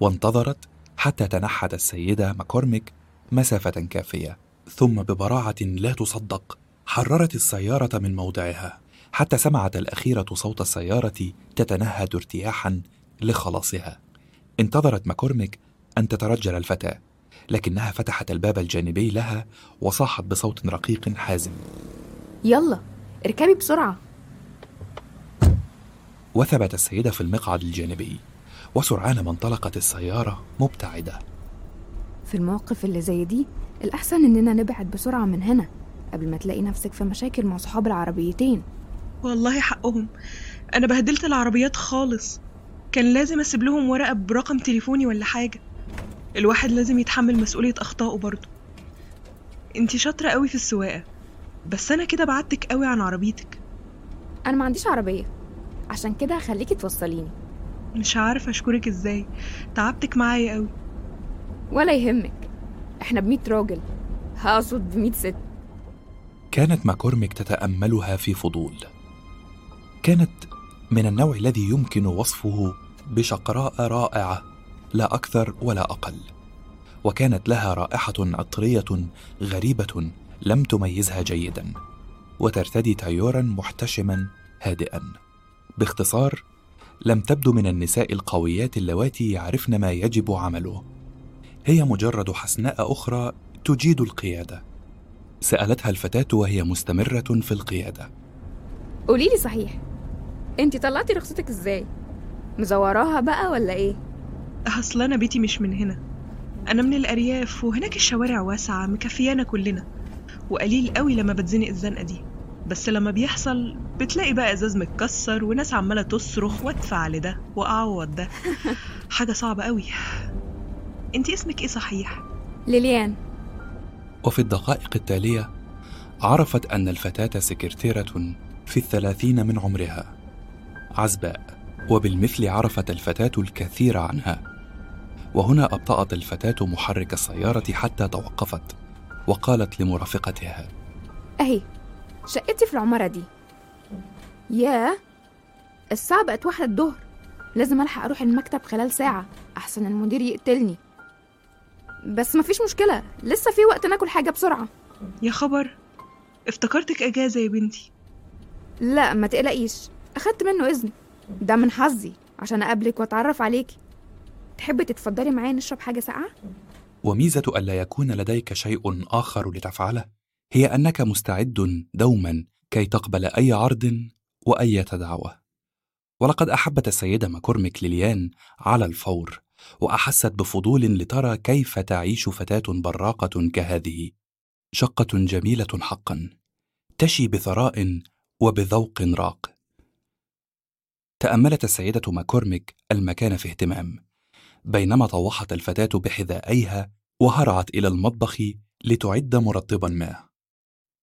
وانتظرت حتى تنحت السيدة ماكورميك مسافة كافية. ثم ببراعة لا تصدق حررت السيارة من موضعها. حتى سمعت الأخيرة صوت السيارة تتنهد ارتياحا لخلاصها. انتظرت ماكورميك أن تترجل الفتاة لكنها فتحت الباب الجانبي لها وصاحت بصوت رقيق حازم. يلا اركبي بسرعة. وثبت السيدة في المقعد الجانبي وسرعان ما انطلقت السيارة مبتعدة. في المواقف اللي زي دي الأحسن إننا نبعد بسرعة من هنا قبل ما تلاقي نفسك في مشاكل مع صحاب العربيتين. والله حقهم. أنا بهدلت العربيات خالص. كان لازم أسيب لهم ورقة برقم تليفوني ولا حاجة. الواحد لازم يتحمل مسؤولية أخطائه برضه. أنتي شاطرة قوي في السواقة بس أنا كده بعدتك قوي عن عربيتك. أنا ما عنديش عربية. عشان كده هخليكي توصليني. مش عارفة أشكرك إزاي. تعبتك معايا قوي. ولا يهمك. إحنا بميت راجل. هقصد بميت ست. كانت ماكورميك تتأملها في فضول. كانت من النوع الذي يمكن وصفه بشقراء رائعة لا أكثر ولا أقل. وكانت لها رائحة عطرية غريبة لم تميزها جيدا وترتدي تايورا محتشما هادئا. باختصار لم تبدو من النساء القويات اللواتي يعرفن ما يجب عمله. هي مجرد حسناء أخرى تجيد القيادة. سألتها الفتاة وهي مستمرة في القيادة. قولي لي صحيح. انت طلعتي رخصتك إزاي؟ مزوراها بقى ولا إيه؟ أصل أنا بيتي مش من هنا. أنا من الأرياف وهناك الشوارع واسعة مكفيانا كلنا. وقليل قوي لما بتزنق الزنقة دي. بس لما بيحصل بتلاقي بقى إزاز متكسر وناس عمالة تصرخ وادفع لده وأعوض ده. حاجة صعبة قوي. انت اسمك إيه صحيح؟ ليليان. وفي الدقائق التالية عرفت أن الفتاة سكرتيرة في الثلاثين من عمرها. عزباء وبالمثل عرفت الفتاة الكثير عنها. وهنا أبطأت الفتاة محرك السيارة حتى توقفت وقالت لمرافقتها أهي شقتي في العمارة دي. ياه الساعة بقت واحدة الظهر. لازم ألحق أروح المكتب خلال ساعة أحسن المدير يقتلني. بس مفيش مشكلة لسه في وقت ناكل حاجة بسرعة. يا خبر افتكرتك أجازة يا بنتي. لا ما تقلقيش. أخدت منه إذن ده من حظي عشان أقابلك وأتعرف عليكي تحبي تتفضلي معايا نشرب حاجة ساقعة؟ وميزة الا يكون لديك شيء آخر لتفعله هي أنك مستعد دوما كي تقبل أي عرض وأي دعوه ولقد أحبت السيدة ماكورميك ليليان على الفور وأحست بفضول لترى كيف تعيش فتاة براقة كهذه شقة جميلة حقا تشي بثراء وبذوق راق. تأملت السيدة ماكورميك المكان في اهتمام. بينما طوحت الفتاة بحذائيها وهرعت إلى المطبخ لتعد مرطبا ما.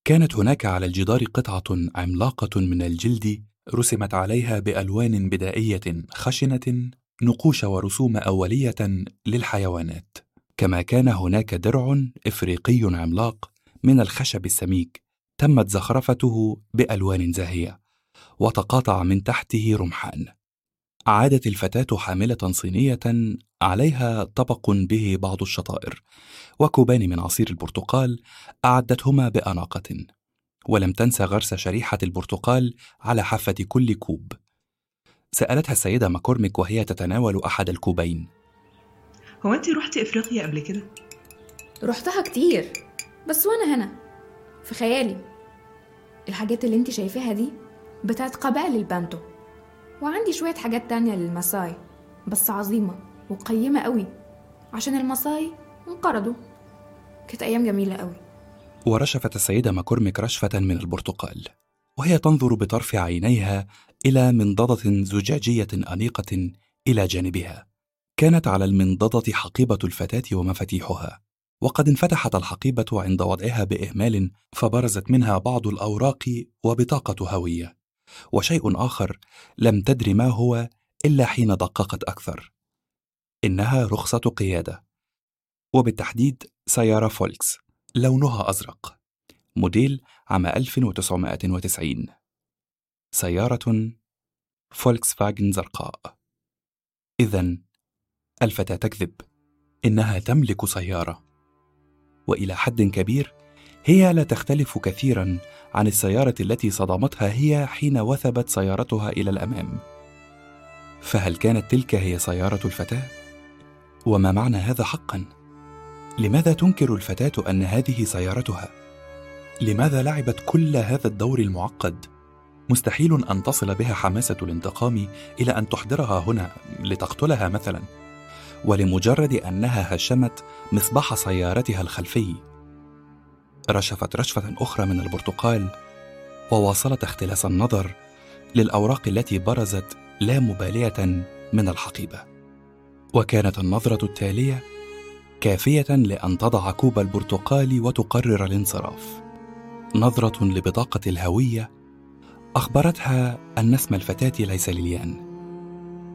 كانت هناك على الجدار قطعة عملاقة من الجلد رسمت عليها بألوان بدائية خشنة نقوش ورسوم أولية للحيوانات. كما كان هناك درع إفريقي عملاق من الخشب السميك تمت زخرفته بألوان زاهية. وتقاطع من تحته رمحان. عادت الفتاة حاملة صينية عليها طبق به بعض الشطائر وكوبان من عصير البرتقال أعدتهما بأناقة ولم تنس غرس شريحة البرتقال على حافة كل كوب. سألتها السيدة ماكورميك وهي تتناول أحد الكوبين. هو انت رحتي إفريقيا قبل كده؟ رحتها كتير بس وأنا هنا. في خيالي. الحاجات اللي انت شايفاها دي بتاعت قبائل البانتو. وعندي شوية حاجات تانية للماساي بس عظيمة وقيمة قوي. عشان الماساي انقرضوا. كانت أيام جميلة قوي. ورشفت السيدة ماكورميك رشفة من البرتقال وهي تنظر بطرف عينيها إلى منضدة زجاجية أنيقة إلى جانبها. كانت على المنضدة حقيبة الفتاة ومفاتيحها وقد انفتحت الحقيبة عند وضعها بإهمال فبرزت منها بعض الأوراق وبطاقة هوية. وشيء آخر لم تدر ما هو إلا حين دققت أكثر. إنها رخصة قيادة. وبالتحديد سيارة فولكس لونها أزرق. موديل عام 1990 سيارة فولكس فاجن زرقاء. إذا الفتاة تكذب. إنها تملك سيارة. وإلى حد كبير هي لا تختلف كثيرا عن السيارة التي صدمتها هي حين وثبت سيارتها إلى الأمام فهل كانت تلك هي سيارة الفتاة؟ وما معنى هذا حقا؟ لماذا تنكر الفتاة أن هذه سيارتها؟ لماذا لعبت كل هذا الدور المعقد؟ مستحيل أن تصل بها حماسة الانتقام إلى أن تحضرها هنا لتقتلها مثلا ولمجرد أنها هشمت مصباح سيارتها الخلفي رشفت رشفة أخرى من البرتقال وواصلت اختلاس النظر للأوراق التي برزت لا مبالية من الحقيبة. وكانت النظرة التالية كافية لأن تضع كوب البرتقال وتقرر الانصراف. نظرة لبطاقة الهوية أخبرتها أن اسم الفتاة ليس ليليان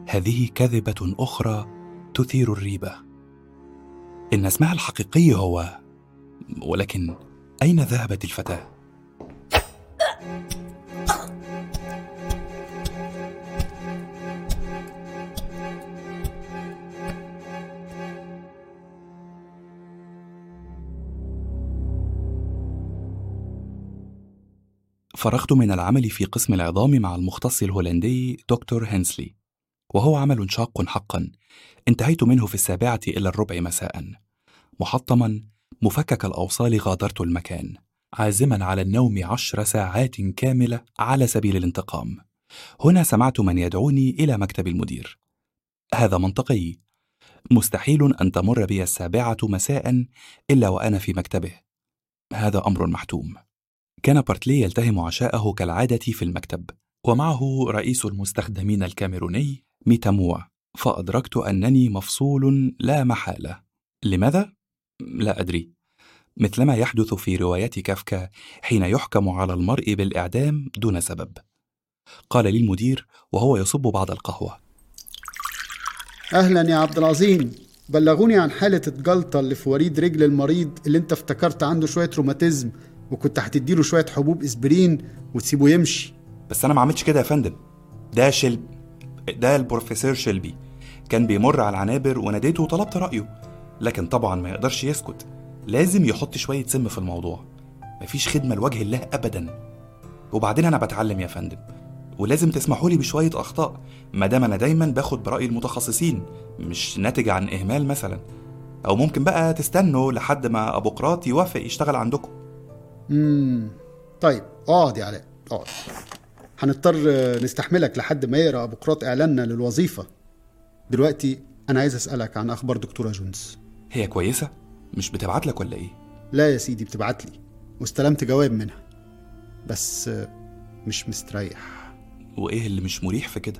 هذه كذبة أخرى تثير الريبة. إن اسمها الحقيقي هو ولكن أين ذهبت الفتاة؟ فرغت من العمل في قسم العظام مع المختص الهولندي دكتور هنسلي وهو عمل شاق حقا انتهيت منه في السابعة إلى الربع مساء محطما مفكك الأوصال غادرت المكان عازما على النوم عشر ساعات كاملة على سبيل الانتقام. هنا سمعت من يدعوني إلى مكتب المدير. هذا منطقي. مستحيل أن تمر بي السابعة مساء إلا وأنا في مكتبه. هذا أمر محتوم. كان بارتلي يلتهم عشاءه كالعادة في المكتب ومعه رئيس المستخدمين الكاميروني ميتاموا فأدركت أنني مفصول لا محالة. لماذا؟ لا أدري. مثلما يحدث في روايات كافكا حين يحكم على المرء بالإعدام دون سبب. قال لي المدير وهو يصب بعض القهوة. أهلا يا عبد العظيم. بلغوني عن حالة الجلطة اللي في وريد رجل المريض اللي انت افتكرت عنده شوية روماتيزم وكنت هتديله شوية حبوب إسبرين وتسيبه يمشي. بس أنا ما عملتش كده يا فندم. ده شلب ده البروفيسور شلبي كان بيمر على العنابر وناديته وطلبت رأيه. لكن طبعا ما يقدرش يسكت. لازم يحط شوية سم في الموضوع. مفيش خدمة لوجه الله أبدا. وبعدين أنا بتعلم يا فندم ولازم تسمحوا لي بشوية أخطاء ما دام أنا دايما باخد برأي المتخصصين مش ناتج عن إهمال مثلا. أو ممكن بقى تستنوا لحد ما أبو قراط يوافق يشتغل عندكم. امم طيب أقعد يا علاء أقعد. هنضطر نستحملك لحد ما يقرأ أبو قراط إعلاننا للوظيفة. دلوقتي أنا عايز أسألك عن أخبار دكتورة جونز. هي كويسة؟ مش بتبعت لك ولا إيه؟ لا يا سيدي بتبعت لي. واستلمت جواب منها. بس مش مستريح. وإيه اللي مش مريح في كده؟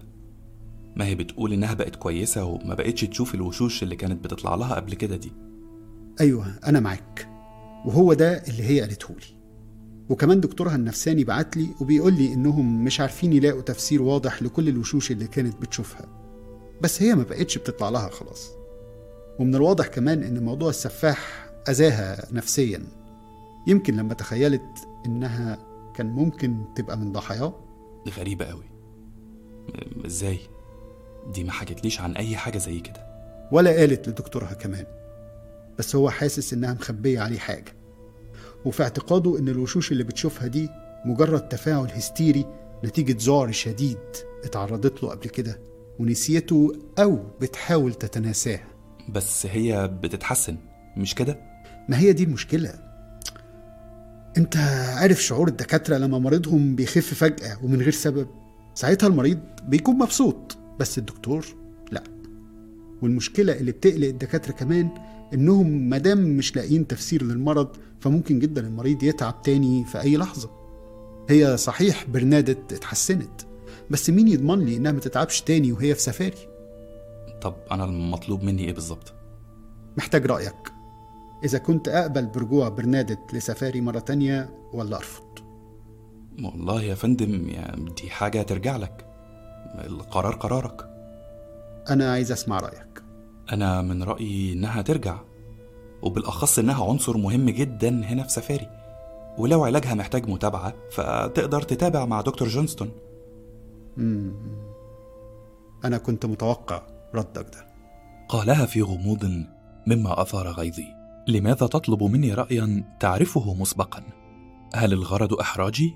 ما هي بتقول إنها بقت كويسة وما بقتش تشوف الوشوش اللي كانت بتطلع لها قبل كده دي. أيوه أنا معاك. وهو ده اللي هي قالته لي. وكمان دكتورها النفساني بعت لي وبيقول لي إنهم مش عارفين يلاقوا تفسير واضح لكل الوشوش اللي كانت بتشوفها. بس هي ما بقتش بتطلع لها خلاص. ومن الواضح كمان إن موضوع السفاح أذاها نفسيا. يمكن لما تخيلت إنها كان ممكن تبقى من ضحاياه. غريبة قوي إزاي؟ دي ما حكتليش عن أي حاجة زي كده. ولا قالت لدكتورها كمان. بس هو حاسس إنها مخبية عليه حاجة. وفي اعتقاده إن الوشوش اللي بتشوفها دي مجرد تفاعل هستيري نتيجة ذعر شديد اتعرضت له قبل كده ونسيته أو بتحاول تتناساه. بس هي بتتحسن مش كده؟ ما هي دي المشكلة. انت عارف شعور الدكاترة لما مريضهم بيخف فجأة ومن غير سبب؟ ساعتها المريض بيكون مبسوط بس الدكتور لا. والمشكلة اللي بتقلق الدكاترة كمان إنهم مادام مش لاقيين تفسير للمرض فممكن جدا المريض يتعب تاني في أي لحظة. هي صحيح برنادت اتحسنت بس مين يضمن لي إنها ما تتعبش تاني وهي في سفاري؟ طب أنا المطلوب مني إيه بالظبط؟ محتاج رأيك. إذا كنت أقبل برجوع برنادت لسفاري مرة تانية ولا أرفض؟ والله يا فندم يعني دي حاجة ترجع لك. القرار قرارك. أنا عايز أسمع رأيك. أنا من رأيي إنها ترجع وبالأخص إنها عنصر مهم جدا هنا في سفاري. ولو علاجها محتاج متابعة فتقدر تتابع مع دكتور جونستون. مم. أنا كنت متوقع. ردك ده قالها في غموض مما أثار غيظي. لماذا تطلب مني رايا تعرفه مسبقا؟ هل الغرض إحراجي؟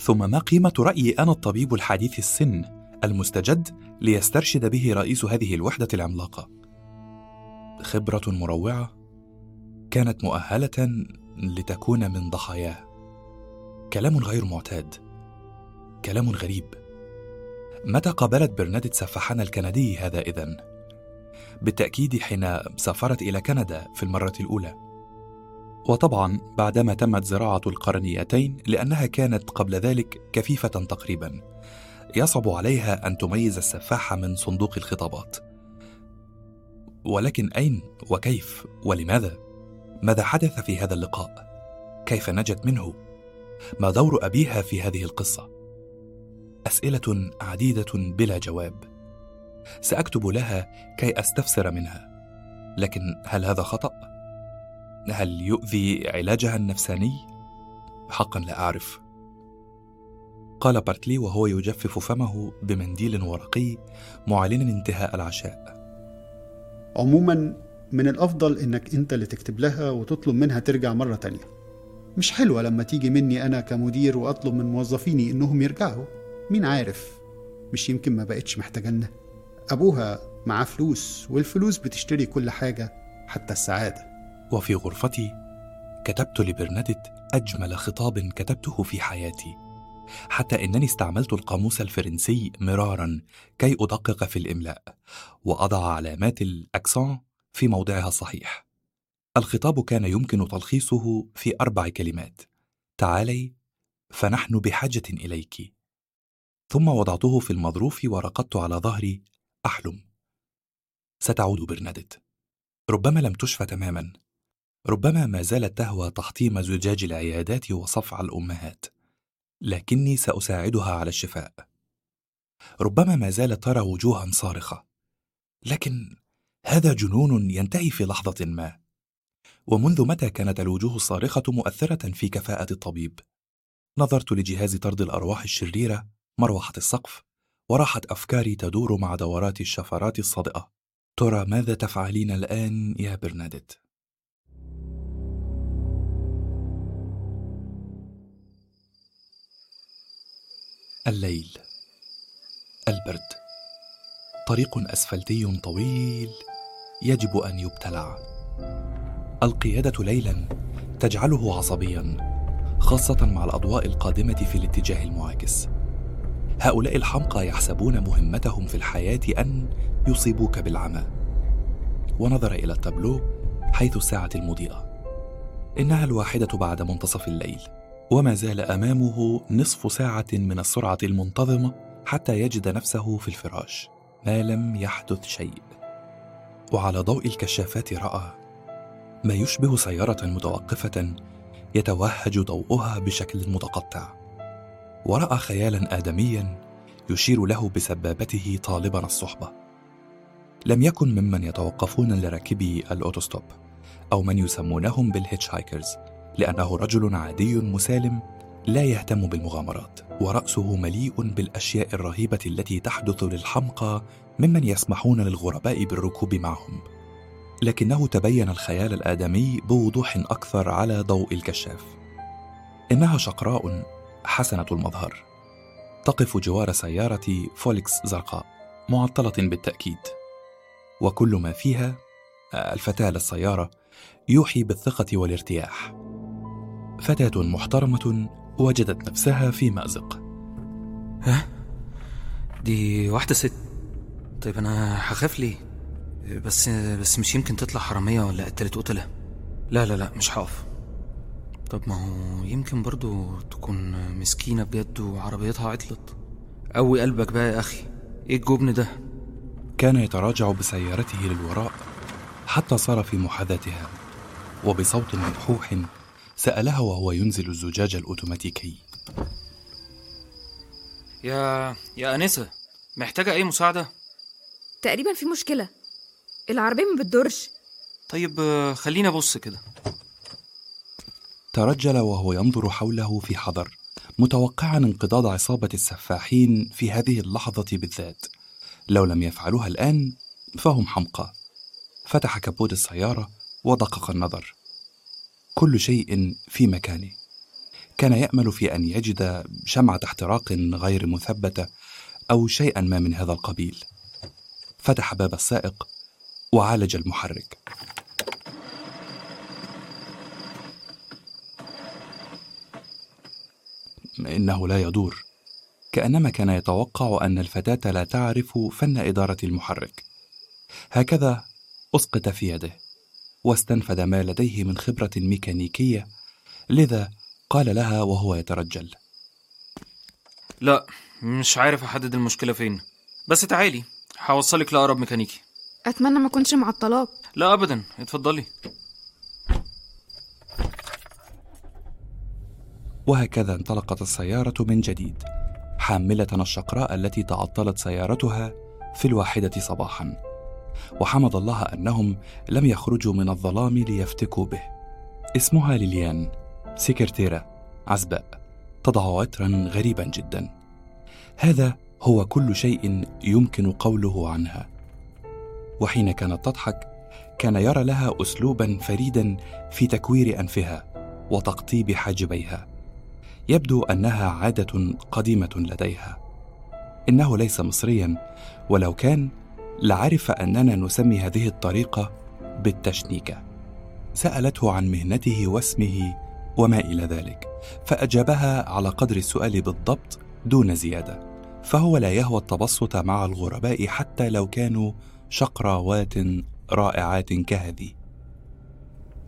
ثم ما قيمة رأيي أنا الطبيب الحديث السن المستجد ليسترشد به رئيس هذه الوحدة العملاقة؟ خبرة مروعة كانت مؤهلة لتكون من ضحاياه. كلام غير معتاد. كلام غريب. متى قابلت برنادت سفاحنا الكندي هذا إذن؟ بالتأكيد حين سافرت إلى كندا في المرة الأولى. وطبعا بعدما تمت زراعة القرنيتين لأنها كانت قبل ذلك كفيفة تقريبا. يصعب عليها أن تميز السفاح من صندوق الخطابات. ولكن أين وكيف ولماذا؟ ماذا حدث في هذا اللقاء؟ كيف نجت منه؟ ما دور أبيها في هذه القصة؟ أسئلة عديدة بلا جواب. سأكتب لها كي أستفسر منها. لكن هل هذا خطأ؟ هل يؤذي علاجها النفساني؟ حقا لا أعرف. قال بارتلي وهو يجفف فمه بمنديل ورقي معلنا انتهاء العشاء. عموما من الأفضل إنك أنت اللي تكتب لها وتطلب منها ترجع مرة تانية. مش حلوة لما تيجي مني أنا كمدير وأطلب من موظفيني إنهم يرجعوا. مين عارف؟ مش يمكن ما بقتش محتاجانا أبوها معاه فلوس والفلوس بتشتري كل حاجة حتى السعادة. وفي غرفتي كتبت لبرنادت أجمل خطاب كتبته في حياتي. حتى إنني استعملت القاموس الفرنسي مرارا كي أدقق في الإملاء وأضع علامات الأكسون في موضعها الصحيح. الخطاب كان يمكن تلخيصه في أربع كلمات تعالي فنحن بحاجة إليك. ثم وضعته في المظروف ورقدت على ظهري أحلم. ستعود برنادت. ربما لم تشفى تماما. ربما ما زالت تهوى تحطيم زجاج العيادات وصفع الأمهات. لكني سأساعدها على الشفاء. ربما ما زالت ترى وجوها صارخة. لكن هذا جنون ينتهي في لحظة ما. ومنذ متى كانت الوجوه الصارخة مؤثرة في كفاءة الطبيب؟ نظرت لجهاز طرد الأرواح الشريرة مروحة السقف وراحت أفكاري تدور مع دورات الشفرات الصادئة. ترى ماذا تفعلين الآن يا برنادت؟ الليل. البرد. طريق أسفلتي طويل يجب أن يبتلع القيادة ليلا تجعله عصبيا خاصة مع الأضواء القادمة في الاتجاه المعاكس. هؤلاء الحمقى يحسبون مهمتهم في الحياة أن يصيبوك بالعمى. ونظر إلى التابلو حيث الساعة المضيئة. إنها الواحدة بعد منتصف الليل. وما زال أمامه نصف ساعة من السرعة المنتظمة حتى يجد نفسه في الفراش. ما لم يحدث شيء. وعلى ضوء الكشافات رأى ما يشبه سيارة متوقفة يتوهج ضوءها بشكل متقطع. ورأى خيالا ادميا يشير له بسبابته طالبا الصحبة. لم يكن ممن يتوقفون لراكبي الأوتوستوب أو من يسمونهم بال hitchhikers لأنه رجل عادي مسالم لا يهتم بالمغامرات ورأسه مليء بالأشياء الرهيبة التي تحدث للحمقى ممن يسمحون للغرباء بالركوب معهم. لكنه تبين الخيال الآدمي بوضوح أكثر على ضوء الكشاف. إنها شقراء حسنة المظهر. تقف جوار سيارة فولكس زرقاء معطلة بالتأكيد. وكل ما فيها الفتاة للسيارة يوحي بالثقة والارتياح. فتاة محترمة وجدت نفسها في مأزق. ها؟ دي واحدة ست. طيب أنا هخاف ليه؟ بس بس مش يمكن تطلع حرامية ولا قتلت قتلة؟ لا لا لا مش هقف. طب ما هو يمكن برضو تكون مسكينة بجد وعربيتها عطلت. قوي قلبك بقى يا أخي. إيه الجبن ده؟ كان يتراجع بسيارته للوراء حتى صار في محاذاتها وبصوت مبحوح سألها وهو ينزل الزجاج الأوتوماتيكي. يا يا أنسة محتاجة أي مساعدة؟ تقريبا في مشكلة. العربية ما بتدورش. طيب خليني أبص كده. ترجل وهو ينظر حوله في حذر متوقعا انقضاض عصابة السفاحين في هذه اللحظة بالذات. لو لم يفعلوها الآن فهم حمقى. فتح كبوت السيارة ودقق النظر. كل شيء في مكانه. كان يأمل في أن يجد شمعة احتراق غير مثبتة أو شيئا ما من هذا القبيل. فتح باب السائق وعالج المحرك. إنه لا يدور. كأنما كان يتوقع أن الفتاة لا تعرف فن إدارة المحرك. هكذا أسقط في يده واستنفذ ما لديه من خبرة ميكانيكية لذا قال لها وهو يترجل. لا مش عارف أحدد المشكلة فين. بس تعالي هوصلك لأقرب ميكانيكي. أتمنى ما أكونش معطلاك لا أبدا. اتفضلي. وهكذا انطلقت السيارة من جديد حاملة الشقراء التي تعطلت سيارتها في الواحدة صباحا. وحمد الله أنهم لم يخرجوا من الظلام ليفتكوا به. اسمها ليليان سكرتيرة عزباء تضع عطرا غريبا جدا. هذا هو كل شيء يمكن قوله عنها. وحين كانت تضحك كان يرى لها اسلوبا فريدا في تكوير أنفها وتقطيب حاجبيها. يبدو أنها عادة قديمة لديها. إنه ليس مصريا ولو كان لعرف أننا نسمي هذه الطريقة بالتشنيكه سألته عن مهنته واسمه وما إلى ذلك فأجابها على قدر السؤال بالضبط دون زيادة. فهو لا يهوى التبسط مع الغرباء حتى لو كانوا شقراوات رائعات كهذه.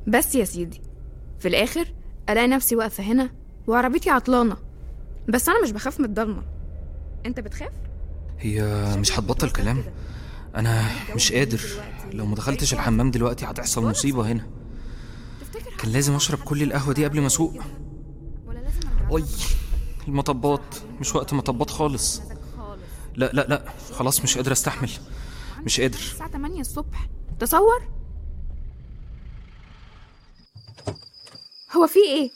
بس يا سيدي في الآخر ألاقي نفسي واقفة هنا؟ وعربيتي عطلانة. بس أنا مش بخاف من الضلمة. أنت بتخاف؟ هي مش هتبطل كلام. أنا مش قادر. لو ما دخلتش الحمام دلوقتي هتحصل مصيبة هنا. كان لازم أشرب كل القهوة دي قبل ما أسوق. أي المطبات. مش وقت مطبات خالص. لا لا لا. خلاص مش قادر أستحمل. مش قادر. الساعة 8 الصبح؟ تصور؟ هو في إيه؟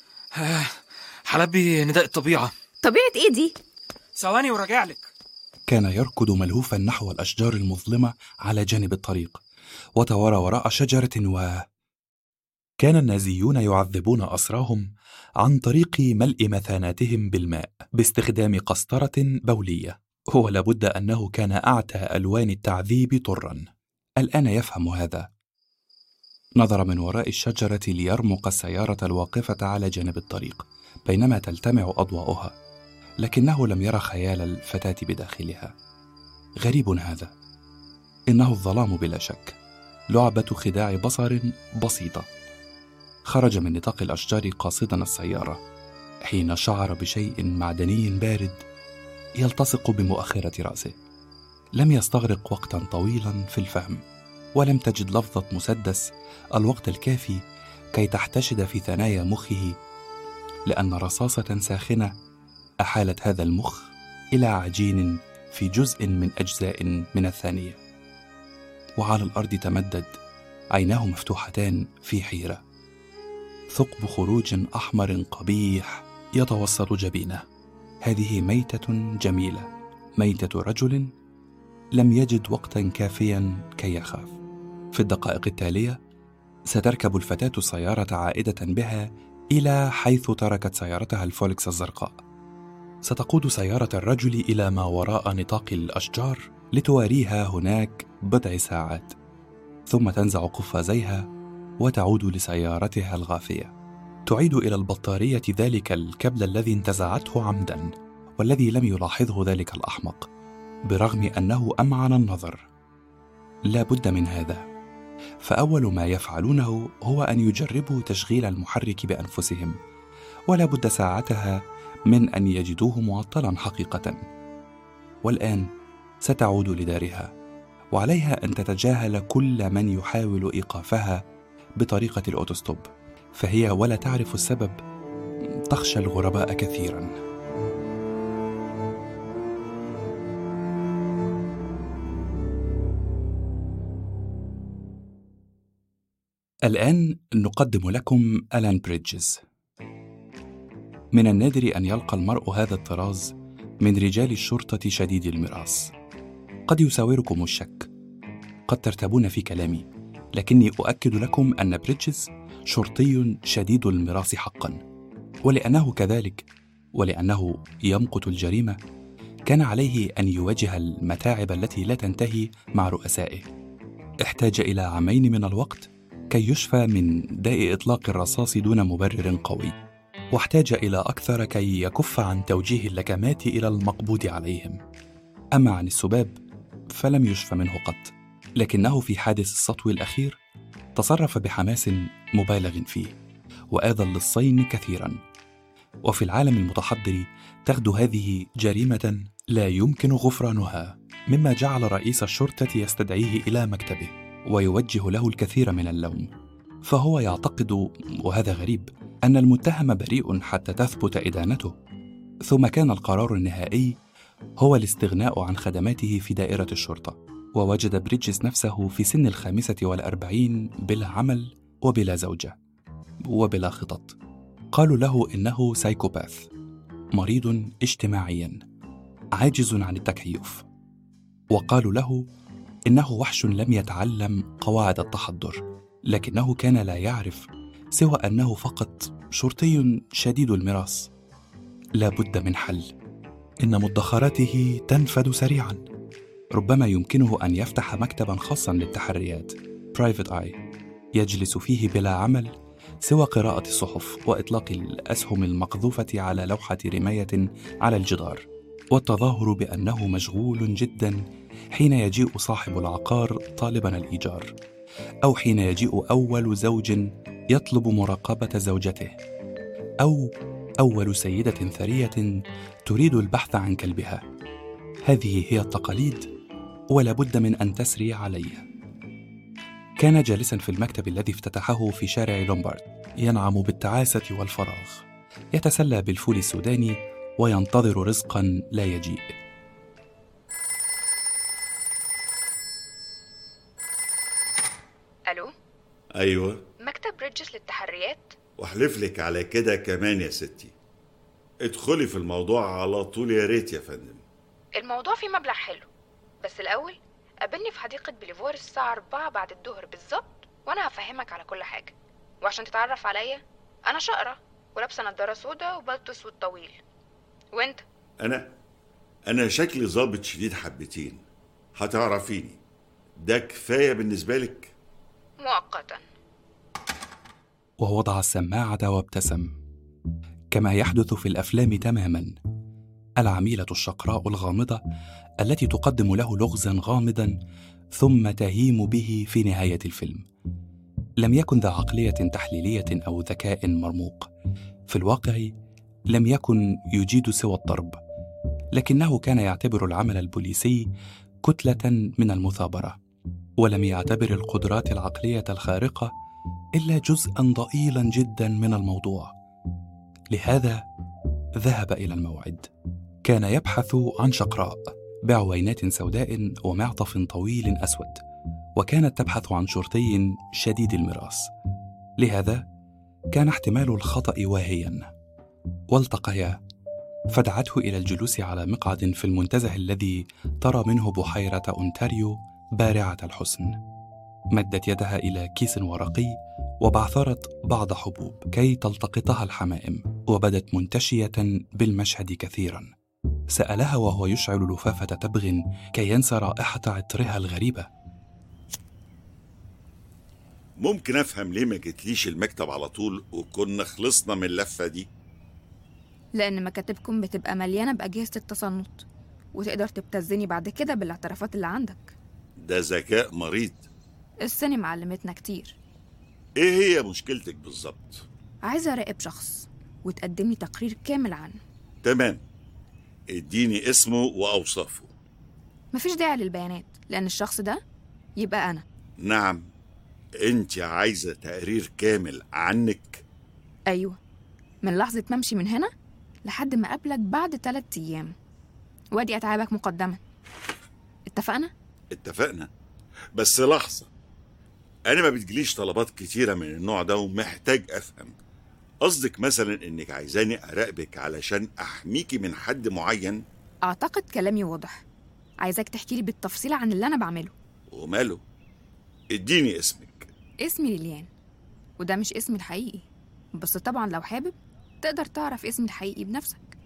حلبي نداء الطبيعة. طبيعة إيه دي؟ ثواني وراجع لك. كان يركض ملهوفا نحو الأشجار المظلمة على جانب الطريق وتوارى وراء شجرة و كان النازيون يعذبون أسراهم عن طريق ملء مثاناتهم بالماء باستخدام قسطرة بولية. ولا بد أنه كان أعتى ألوان التعذيب طرا. الآن يفهم هذا. نظر من وراء الشجرة ليرمق السيارة الواقفة على جانب الطريق. بينما تلتمع أضواؤها لكنه لم يرى خيال الفتاة بداخلها. غريب هذا. إنه الظلام بلا شك. لعبة خداع بصر بسيطة. خرج من نطاق الأشجار قاصدا السيارة حين شعر بشيء معدني بارد يلتصق بمؤخرة رأسه. لم يستغرق وقتا طويلا في الفهم ولم تجد لفظة مسدس الوقت الكافي كي تحتشد في ثنايا مخه لأن رصاصة ساخنة أحالت هذا المخ إلى عجين في جزء من أجزاء من الثانية. وعلى الأرض تمدد عيناه مفتوحتان في حيرة. ثقب خروج أحمر قبيح يتوسط جبينه. هذه ميتة جميلة. ميتة رجل لم يجد وقتا كافيا كي يخاف. في الدقائق التالية ستركب الفتاة سيارة عائدة بها إلى حيث تركت سيارتها الفولكس الزرقاء. ستقود سيارة الرجل إلى ما وراء نطاق الأشجار لتواريها هناك بضع ساعات ثم تنزع قفازيها وتعود لسيارتها الغافية. تعيد إلى البطارية ذلك الكبل الذي انتزعته عمدا والذي لم يلاحظه ذلك الأحمق برغم أنه أمعن النظر. لا بد من هذا. فأول ما يفعلونه هو أن يجربوا تشغيل المحرك بأنفسهم ولا بد ساعتها من أن يجدوه معطلا حقيقة. والآن ستعود لدارها وعليها أن تتجاهل كل من يحاول إيقافها بطريقة الأوتوستوب فهي ولا تعرف السبب تخشى الغرباء كثيرا. الآن نقدم لكم ألان بريدجز من النادر أن يلقى المرء هذا الطراز من رجال الشرطة شديد المراس قد يساوركم الشك. قد ترتبون في كلامي لكني أؤكد لكم أن بريدجز شرطي شديد المراس حقا. ولأنه كذلك ولأنه يمقت الجريمة كان عليه أن يواجه المتاعب التي لا تنتهي مع رؤسائه. احتاج إلى عامين من الوقت كي يشفى من داء إطلاق الرصاص دون مبرر قوي واحتاج إلى أكثر كي يكف عن توجيه اللكمات إلى المقبوض عليهم. أما عن السباب فلم يشفى منه قط لكنه في حادث السطو الأخير تصرف بحماس مبالغ فيه وآذى اللصين كثيرا. وفي العالم المتحضر تغدو هذه جريمة لا يمكن غفرانها مما جعل رئيس الشرطة يستدعيه إلى مكتبه. ويوجه له الكثير من اللوم. فهو يعتقد وهذا غريب أن المتهم بريء حتى تثبت إدانته. ثم كان القرار النهائي هو الاستغناء عن خدماته في دائرة الشرطة ووجد بريدجز نفسه في سن الخامسة والأربعين بلا عمل وبلا زوجة وبلا خطط. قالوا له إنه psychopath مريض اجتماعيا عاجز عن التكيف. وقالوا له إنه وحش لم يتعلم قواعد التحضر لكنه كان لا يعرف سوى أنه فقط شرطي شديد المراس لا بد من حل. إن مدخراته تنفد سريعا. ربما يمكنه أن يفتح مكتبا خاصا للتحريات. برايفت اي يجلس فيه بلا عمل سوى قراءة الصحف وإطلاق الأسهم المقذوفة على لوحة رماية على الجدار والتظاهر بأنه مشغول جدا حين يجيء صاحب العقار طالبا الإيجار أو حين يجيء أول زوج يطلب مراقبة زوجته أو أول سيدة ثرية تريد البحث عن كلبها. هذه هي التقاليد ولا بد من أن تسري عليه كان جالسا في المكتب الذي افتتحه في شارع لومبارد ينعم بالتعاسة والفراغ. يتسلى بالفول السوداني وينتظر رزقا لا يجيء. أيوه. مكتب بريدجز للتحريات؟ واحلف لك على كده كمان يا ستي. ادخلي في الموضوع على طول يا ريت يا فندم. الموضوع فيه مبلغ حلو بس الأول قابلني في حديقة بليفوار الساعة 4 بعد الظهر بالظبط وأنا هفهمك على كل حاجة. وعشان تتعرف عليا أنا شقرة ولابسة نضارة سودا وبلطو أسود طويل. وأنت؟ أنا أنا شكلي ظابط شديد حبتين. هتعرفيني. ده كفاية بالنسبة لك؟ مؤقتا. ووضع السماعة وابتسم. كما يحدث في الأفلام تماما. العميلة الشقراء الغامضة التي تقدم له لغزا غامضا ثم تهيم به في نهاية الفيلم. لم يكن ذا عقلية تحليلية أو ذكاء مرموق. في الواقع لم يكن يجيد سوى الضرب. لكنه كان يعتبر العمل البوليسي كتلة من المثابرة ولم يعتبر القدرات العقلية الخارقة إلا جزءا ضئيلا جدا من الموضوع. لهذا ذهب إلى الموعد. كان يبحث عن شقراء بعوينات سوداء ومعطف طويل أسود وكانت تبحث عن شرطي شديد المراس. لهذا كان احتمال الخطأ واهيا. والتقيا فدعته إلى الجلوس على مقعد في المنتزه الذي ترى منه بحيرة أونتاريو بارعة الحسن. مدت يدها إلى كيس ورقي وبعثرت بعض حبوب كي تلتقطها الحمائم وبدت منتشية بالمشهد كثيرا. سألها وهو يشعل لفافة تبغ كي ينسى رائحة عطرها الغريبة. ممكن أفهم ليه ما جيتليش المكتب على طول وكنا خلصنا من اللفة دي؟ لأن مكاتبكم بتبقى مليانة بأجهزة التصنت وتقدر تبتزني بعد كده بالاعترافات اللي عندك. ده ذكاء مريض. السينما علمتنا كتير. إيه هي مشكلتك بالظبط عايزة أراقب شخص وتقدمي تقرير كامل عنه. تمام. اديني اسمه وأوصافه. مفيش داعي للبيانات لأن الشخص ده يبقى أنا. نعم. أنت عايزة تقرير كامل عنك؟ أيوة. من لحظة ما أمشي من هنا لحد ما أقابلك بعد تلات أيام. وأدي أتعابك مقدما. اتفقنا؟ اتفقنا. بس لحظة. أنا ما بتجيليش طلبات كتيرة من النوع ده ومحتاج أفهم. قصدك مثلا إنك عايزاني أراقبك علشان أحميكي من حد معين؟ أعتقد كلامي واضح. عايزاك تحكي لي بالتفصيل عن اللي أنا بعمله. وماله؟ إديني اسمك. اسمي ليليان. وده مش اسمي الحقيقي. بس طبعا لو حابب تقدر تعرف اسمي الحقيقي بنفسك.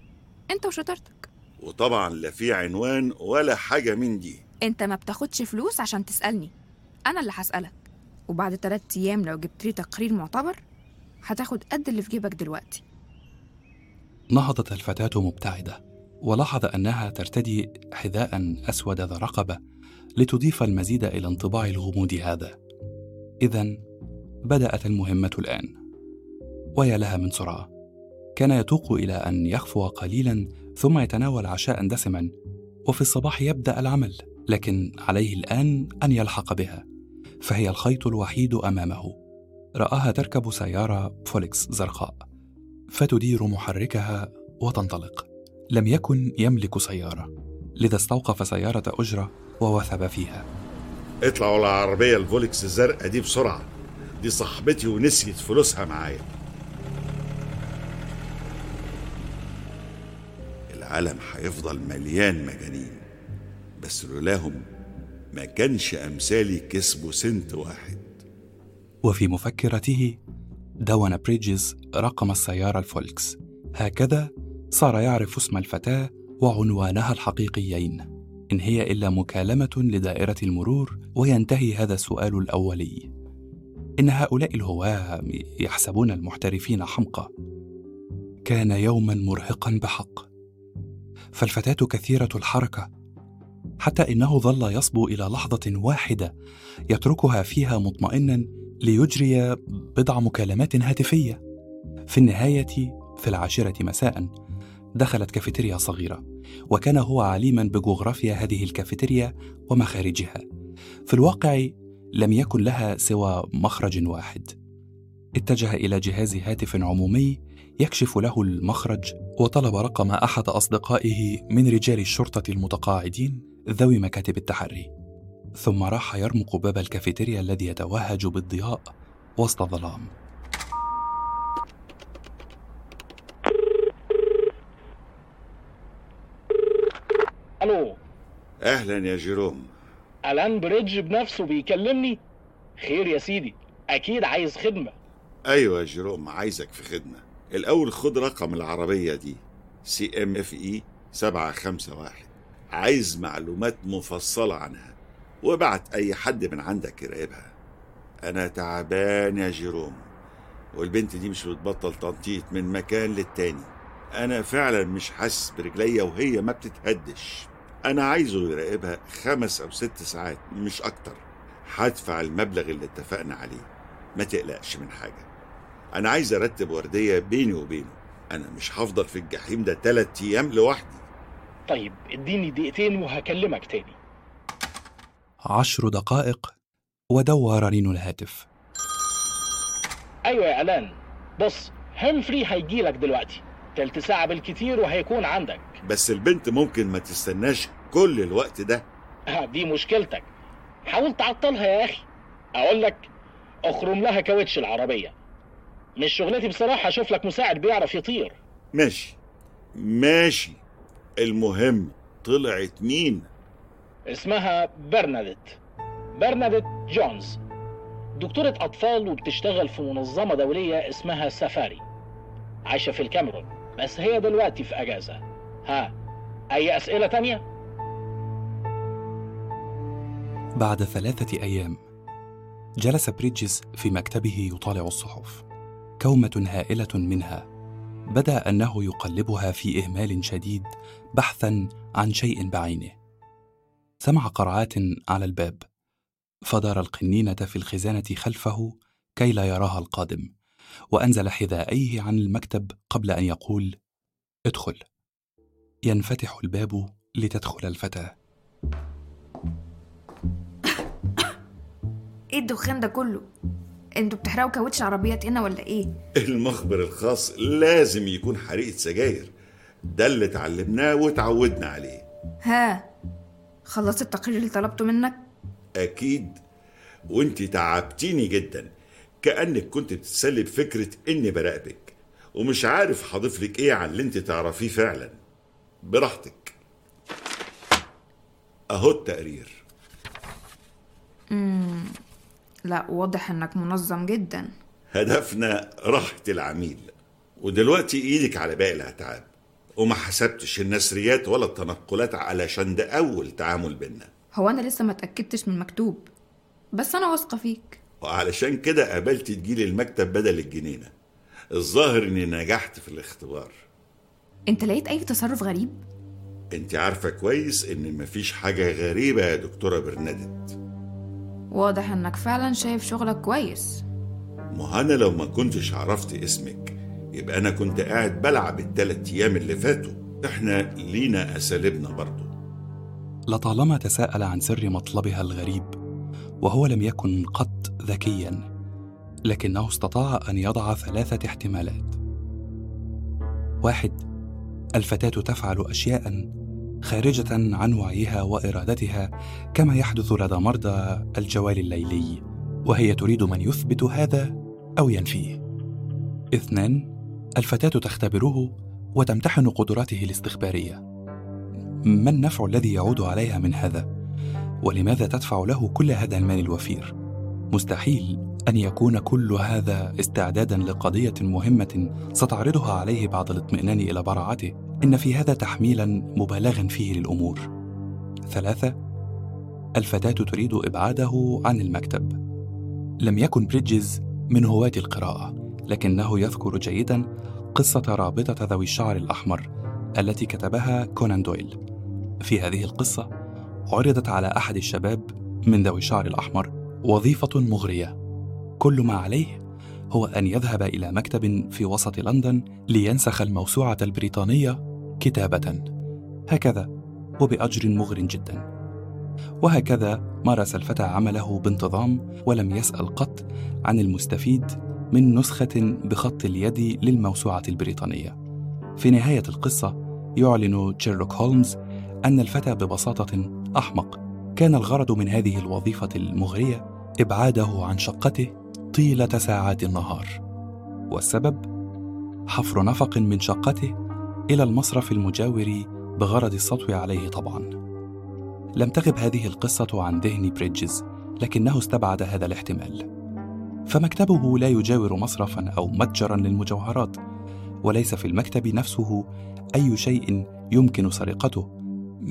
أنت وشطارتك. وطبعا لا في عنوان ولا حاجة من دي. أنت ما بتاخدش فلوس عشان تسألني. أنا اللي هسألك. وبعد تلات أيام لو جبت لي تقرير معتبر هتاخد قد اللي في جيبك دلوقتي. نهضت الفتاة مبتعدة ولاحظ أنها ترتدي حذاء أسود ذا رقبة لتضيف المزيد إلى انطباع الغموض هذا. إذا بدأت المهمة الآن. ويا لها من سرعة كان يتوق إلى أن يغفو قليلا ثم يتناول عشاء دسما وفي الصباح يبدأ العمل لكن عليه الآن أن يلحق بها. فهي الخيط الوحيد أمامه. رآها تركب سيارة فولكس زرقاء فتدير محركها وتنطلق. لم يكن يملك سيارة لذا استوقف سيارة أجرة ووثب فيها. اطلع ورا العربية الفولكس الزرقاء دي بسرعة. دي صاحبتي ونسيت فلوسها معايا. العالم هيفضل مليان مجانين بس لولاهم ما كانش أمثالي كسبوا سنت واحد. وفي مفكرته دون بريدجز رقم السيارة الفولكس. هكذا صار يعرف اسم الفتاة وعنوانها الحقيقيين. إن هي إلا مكالمة لدائرة المرور وينتهي هذا السؤال الأولي. إن هؤلاء الهواة يحسبون المحترفين حمقى. كان يوما مرهقا بحق. فالفتاة كثيرة الحركة حتى إنه ظل يصبو إلى لحظة واحدة يتركها فيها مطمئنا ليجري بضع مكالمات هاتفية. في النهاية في العاشرة مساء دخلت كافيتيريا صغيرة وكان هو عليما بجغرافيا هذه الكافيتيريا ومخارجها. في الواقع لم يكن لها سوى مخرج واحد. اتجه إلى جهاز هاتف عمومي يكشف له المخرج وطلب رقم أحد أصدقائه من رجال الشرطة المتقاعدين. ذوي مكاتب التحري. ثم راح يرمق باب الكافيتيريا الذي يتوهج بالضياء وسط الظلام ألو. أهلا يا جيروم. ألان بريدج بنفسه بيكلمني؟ خير يا سيدي أكيد عايز خدمة. أيوه يا جيروم عايزك في خدمة. الأول خد رقم العربية دي C M F E 751 عايز معلومات مفصلة عنها وابعت أي حد من عندك يراقبها. أنا تعبان يا جيروم والبنت دي مش بتبطل تنطيط من مكان للتاني. أنا فعلا مش حاسس برجليا وهي ما بتتهدش. أنا عايزه يراقبها خمس أو ست ساعات مش أكتر. هدفع المبلغ اللي اتفقنا عليه ما تقلقش من حاجة. أنا عايز أرتب وردية بيني وبينه. أنا مش هفضل في الجحيم ده تلات أيام لوحدي. طيب اديني دقيقتين وهكلمك تاني. عشر دقائق ودور رنين الهاتف. أيوه يا ألان. بص هنفري هيجيلك دلوقتي. تلت ساعة بالكتير وهيكون عندك. بس البنت ممكن ما تستناش كل الوقت ده. دي مشكلتك. حاول تعطلها يا أخي. أقول لك أخرم لها كاوتش العربية. مش شغلتي بصراحة أشوف لك مساعد بيعرف يطير. ماشي. ماشي. المهم طلعت مين؟ اسمها برناديت برناديت جونز. دكتورة أطفال وبتشتغل في منظمة دولية اسمها سفاري عايشة في الكاميرون بس هي دلوقتي في أجازة. ها أي أسئلة تانية؟ بعد ثلاثة أيام جلس بريدجز في مكتبه يطالع الصحف. كومة هائلة منها بدا أنه يقلبها في إهمال شديد بحثا عن شيء بعينه. سمع قرعات على الباب. فدار القنينة في الخزانة خلفه كي لا يراها القادم وأنزل حذائيه عن المكتب قبل أن يقول ادخل. ينفتح الباب لتدخل الفتاة. إيه الدخان ده كله؟ أنتوا بتحرقوا كاوتش عربيات هنا ولا إيه؟ المخبر الخاص لازم يكون حريقة سجاير. ده اللي اتعلمناه وتعودنا عليه. ها خلصت التقرير اللي طلبته منك؟ أكيد. وانت تعبتيني جدا. كأنك كنت بتتسلي بفكرة إني براقبك. ومش عارف هضيف لك إيه عن اللي انت تعرفيه فعلا. براحتك. أهو التقرير. مم. لا واضح إنك منظم جدا. هدفنا راحة العميل. ودلوقتي إيدك على باقي الأتعاب. وما حسبتش النسريات ولا التنقلات علشان ده أول تعامل بينا. هو أنا لسه ما اتاكدتش من المكتوب بس أنا واثقة فيك. وعلشان كده قابلت تجيلي المكتب بدل الجنينة. الظاهر إني نجحت في الاختبار. أنت لقيت أي تصرف غريب؟ أنت عارفة كويس إن مفيش حاجة غريبة يا دكتورة برنادت. واضح إنك فعلا شايف شغلك كويس. ما أنا لو ما كنتش عرفت اسمك يبقى أنا كنت قاعد بلعب التلات أيام اللي فاتوا. إحنا لينا أساليبنا برضو. لطالما تساءل عن سر مطلبها الغريب وهو لم يكن قط ذكيا لكنه استطاع أن يضع ثلاثة احتمالات. واحد الفتاة تفعل اشياء خارجة عن وعيها وإرادتها كما يحدث لدى مرضى الجوال الليلي وهي تريد من يثبت هذا أو ينفيه. اثنان الفتاة تختبره وتمتحن قدراته الاستخبارية. ما النفع الذي يعود عليها من هذا؟ ولماذا تدفع له كل هذا المال الوفير؟ مستحيل أن يكون كل هذا استعدادا لقضية مهمة ستعرضها عليه بعد الاطمئنان إلى براعته. إن في هذا تحميلا مبالغا فيه للأمور. ثلاثة الفتاة تريد إبعاده عن المكتب. لم يكن بريدجز من هواة القراءة لكنه يذكر جيدا قصة رابطة ذوي الشعر الأحمر التي كتبها كونان دويل. في هذه القصة عرضت على أحد الشباب من ذوي الشعر الأحمر وظيفة مغرية. كل ما عليه هو أن يذهب إلى مكتب في وسط لندن لينسخ الموسوعة البريطانية كتابة. هكذا وبأجر مغر جدا. وهكذا مارس الفتى عمله بانتظام ولم يسأل قط عن المستفيد من نسخة بخط اليد للموسوعة البريطانية. في نهاية القصة يعلن شيرلوك هولمز أن الفتى ببساطة أحمق. كان الغرض من هذه الوظيفة المغرية إبعاده عن شقته طيلة ساعات النهار. والسبب؟ حفر نفق من شقته إلى المصرف المجاور بغرض السطو عليه طبعا. لم تغب هذه القصة عن ذهن بريدجز لكنه استبعد هذا الاحتمال. فمكتبه لا يجاور مصرفا أو متجرا للمجوهرات وليس في المكتب نفسه أي شيء يمكن سرقته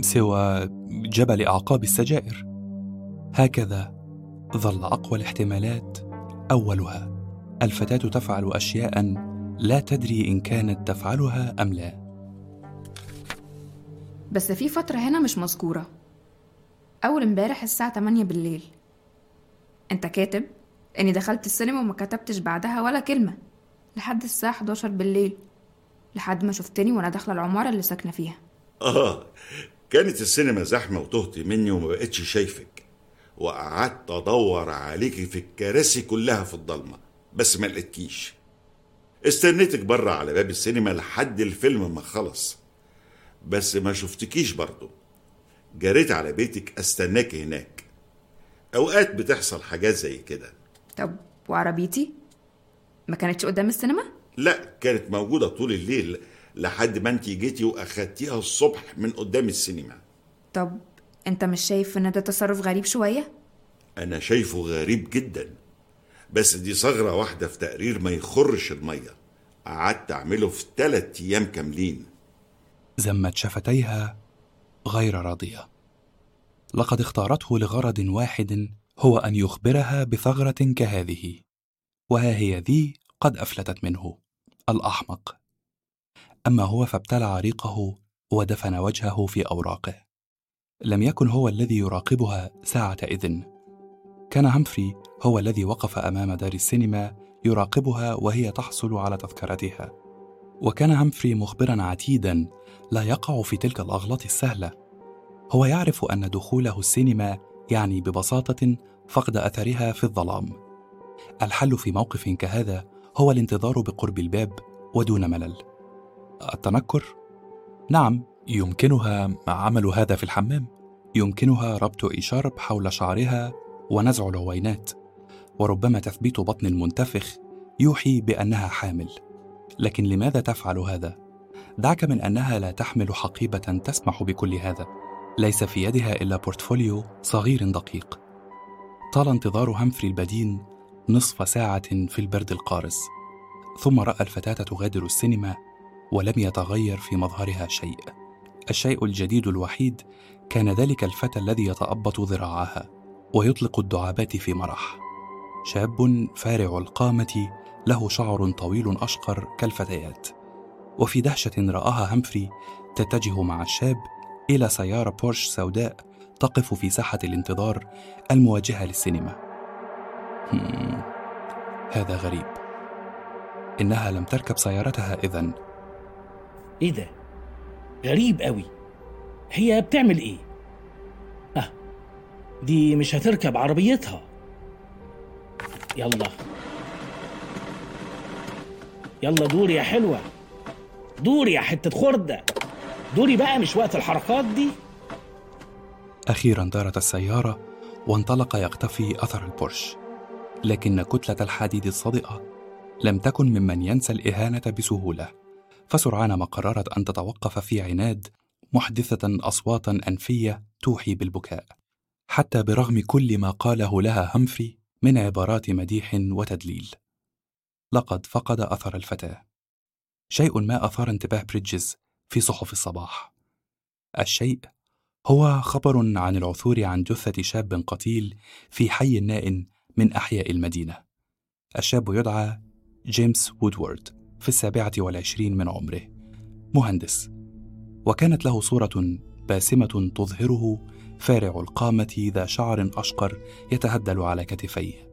سوى جبل أعقاب السجائر. هكذا ظل أقوى الاحتمالات أولها. الفتاة تفعل اشياء لا تدري إن كانت تفعلها أم لا. بس في فترة هنا مش مذكورة. أول امبارح الساعة 8 بالليل. أنت كاتب إني دخلت السينما وما كتبتش بعدها ولا كلمة. لحد الساعة 11 بالليل. لحد ما شفتني وأنا داخلة العمارة اللي ساكنة فيها. آه كانت السينما زحمة وتهت مني وما بقتش شايفك. وقعدت أدور عليكي في الكراسي كلها في الضلمة بس ما لقيتكيش. استنيتك بره على باب السينما لحد الفيلم ما خلص. بس ما شفتكيش برضه جريت على بيتك استناك هناك. أوقات بتحصل حاجات زي كده. طب وعربيتي؟ ما كانتش قدام السينما؟ لا كانت موجودة طول الليل لحد ما انت جيتي وأخدتيها الصبح من قدام السينما. طب انت مش شايف ان ده تصرف غريب شوية؟ أنا شايفه غريب جدا. بس دي ثغرة واحدة في تقرير ما يخرش المية. قعدت أعمله في ثلاث أيام كاملين. زمت شفتيها غير راضية. لقد اختارته لغرض واحد هو أن يخبرها بثغرة كهذه وها هي ذي قد أفلتت منه الأحمق. أما هو فابتلع ريقه ودفن وجهه في أوراقه. لم يكن هو الذي يراقبها ساعة إذن. كان همفري هو الذي وقف أمام دار السينما يراقبها وهي تحصل على تذكرتها. وكان همفري مخبرا عتيدا لا يقع في تلك الأغلاط السهلة. هو يعرف أن دخوله السينما يعني ببساطة فقد أثرها في الظلام. الحل في موقف كهذا هو الانتظار بقرب الباب ودون ملل. التنكر؟ نعم يمكنها عمل هذا في الحمام. يمكنها ربط إشارب حول شعرها ونزع العوينات. وربما تثبيت بطن المنتفخ يوحي بأنها حامل. لكن لماذا تفعل هذا؟ دعك من أنها لا تحمل حقيبة تسمح بكل هذا. ليس في يدها إلا بورتفوليو صغير دقيق. طال انتظار همفري البدين نصف ساعة في البرد القارس. ثم رأى الفتاة تغادر السينما ولم يتغير في مظهرها شيء. الشيء الجديد الوحيد كان ذلك الفتى الذي يتأبط ذراعها ويطلق الدعابات في مرح. شاب فارع القامة له شعر طويل أشقر كالفتيات. وفي دهشة رآها همفري تتجه مع الشاب إلى سيارة بورش سوداء تقف في ساحة الانتظار المواجهة للسينما. هذا غريب. إنها لم تركب سيارتها إذن إيه ده؟ غريب قوي هي بتعمل إيه؟ آه دي مش هتركب عربيتها. يلا. يلا دوري يا حلوة. دوري يا حتة خردة. دوري بقى مش وقت الحركات دي. أخيرا دارت السيارة وانطلق يقتفي أثر البورش. لكن كتلة الحديد الصادئة لم تكن ممن ينسى الإهانة بسهولة. فسرعان ما قررت أن تتوقف في عناد محدثة أصواتا أنفية توحي بالبكاء. حتى برغم كل ما قاله لها همفري من عبارات مديح وتدليل. لقد فقد أثر الفتاة. شيء ما أثار انتباه بريدجز في صحف الصباح. الشيء هو خبر عن العثور عن جثة شاب قتيل في حي نائٍ من أحياء المدينة. الشاب يدعى جيمس وودورد في السابعة والعشرين من عمره. مهندس. وكانت له صورة باسمة تظهره فارع القامة ذا شعر أشقر يتهدل على كتفيه.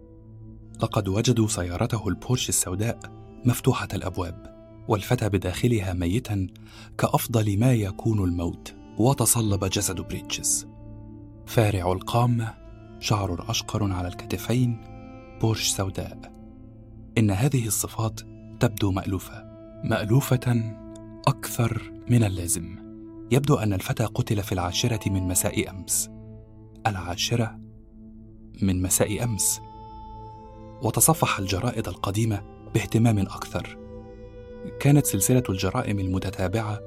لقد وجدوا سيارته البورش السوداء مفتوحة الأبواب والفتى بداخلها ميتا كأفضل ما يكون الموت وتصلب جسد بريدجز فارع القامة شعر أشقر على الكتفين بورش سوداء. إن هذه الصفات تبدو مألوفة مألوفة أكثر من اللازم. يبدو أن الفتى قتل في العاشرة من مساء أمس. العاشرة من مساء أمس. وتصفح الجرائد القديمة باهتمام أكثر. كانت سلسلة الجرائم المتتابعة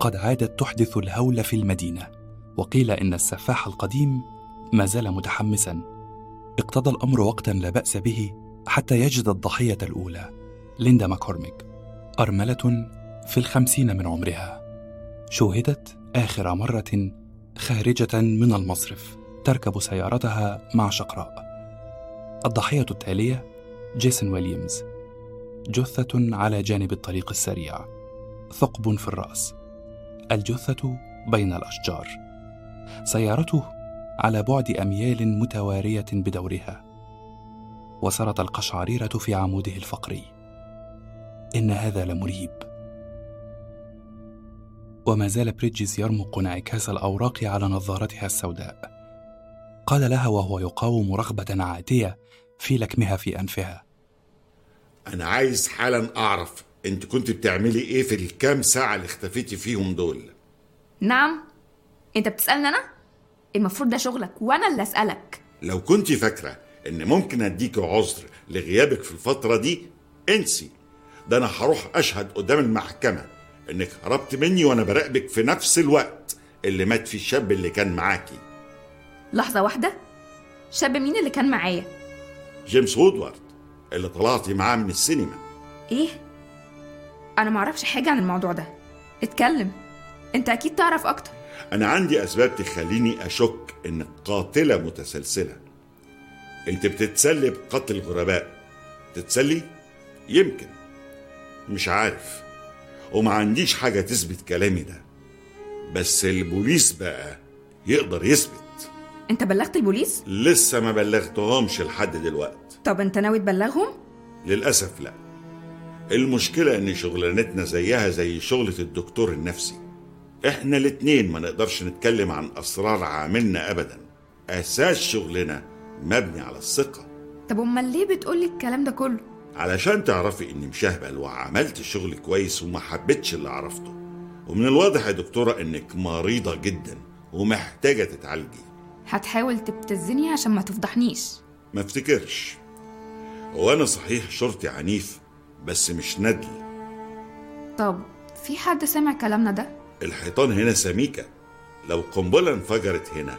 قد عادت تحدث الهول في المدينة وقيل إن السفاح القديم ما زال متحمسا. اقتضى الأمر وقتا لا بأس به حتى يجد الضحية الأولى ليندا ماكورميك أرملة في الخمسين من عمرها. شوهدت آخر مرة خارجة من المصرف تركب سيارتها مع شقراء. الضحية التالية جيسون ويليامز. جثة على جانب الطريق السريع. ثقب في الرأس. الجثة بين الأشجار. سيارته على بعد أميال متوارية بدورها. وسرت القشعريرة في عموده الفقري. إن هذا لمريب. وما زال بريدجز يرمق انعكاس الأوراق على نظارتها السوداء. قال لها وهو يقاوم رغبة عاتية في لكمها في أنفها. أنا عايز حالا أعرف أنت كنت بتعملي إيه في الكام ساعة اللي اختفيتي فيهم دول؟ نعم. أنت بتسألني أنا؟ المفروض ده شغلك وأنا اللي أسألك. لو كنت فاكرة إن ممكن أديك عذر لغيابك في الفترة دي انسي. ده أنا هروح أشهد قدام المحكمة إنك هربت مني وأنا براقبك في نفس الوقت اللي مات فيه الشاب اللي كان معاكي. لحظة واحدة. شاب مين اللي كان معايا؟ جيمس وودوارد اللي طلعتي معاه من السينما. إيه؟ أنا معرفش حاجة عن الموضوع ده. اتكلم. أنت أكيد تعرف أكتر. أنا عندي أسباب تخليني أشك انك قاتله متسلسلة. أنت بتتسلي بقتل الغرباء. تتسلي؟ يمكن. مش عارف. وما عنديش حاجة تثبت كلامي ده. بس البوليس بقى يقدر يثبت. انت بلغت البوليس؟ لسه ما بلغتهمش لحد دلوقتي. طب انت ناوي تبلغهم؟ للأسف لا. المشكلة إن شغلانتنا زيها زي شغلة الدكتور النفسي. إحنا الاتنين ما نقدرش نتكلم عن أسرار عاملنا ابدا. أساس شغلنا مبني على الثقة. طب أمال ليه بتقولي الكلام ده كله؟ علشان تعرفي إني مشهبل وعملت الشغل كويس وما حبيتش اللي عرفته. ومن الواضح يا دكتورة إنك مريضة جدا ومحتاجة تتعالجي. هتحاول تبتزني عشان ما تفضحنيش. ما افتكرش. وأنا صحيح شرطي عنيف بس مش ندل طب في حد سمع كلامنا ده؟ الحيطان هنا سميكة. لو قنبلة انفجرت هنا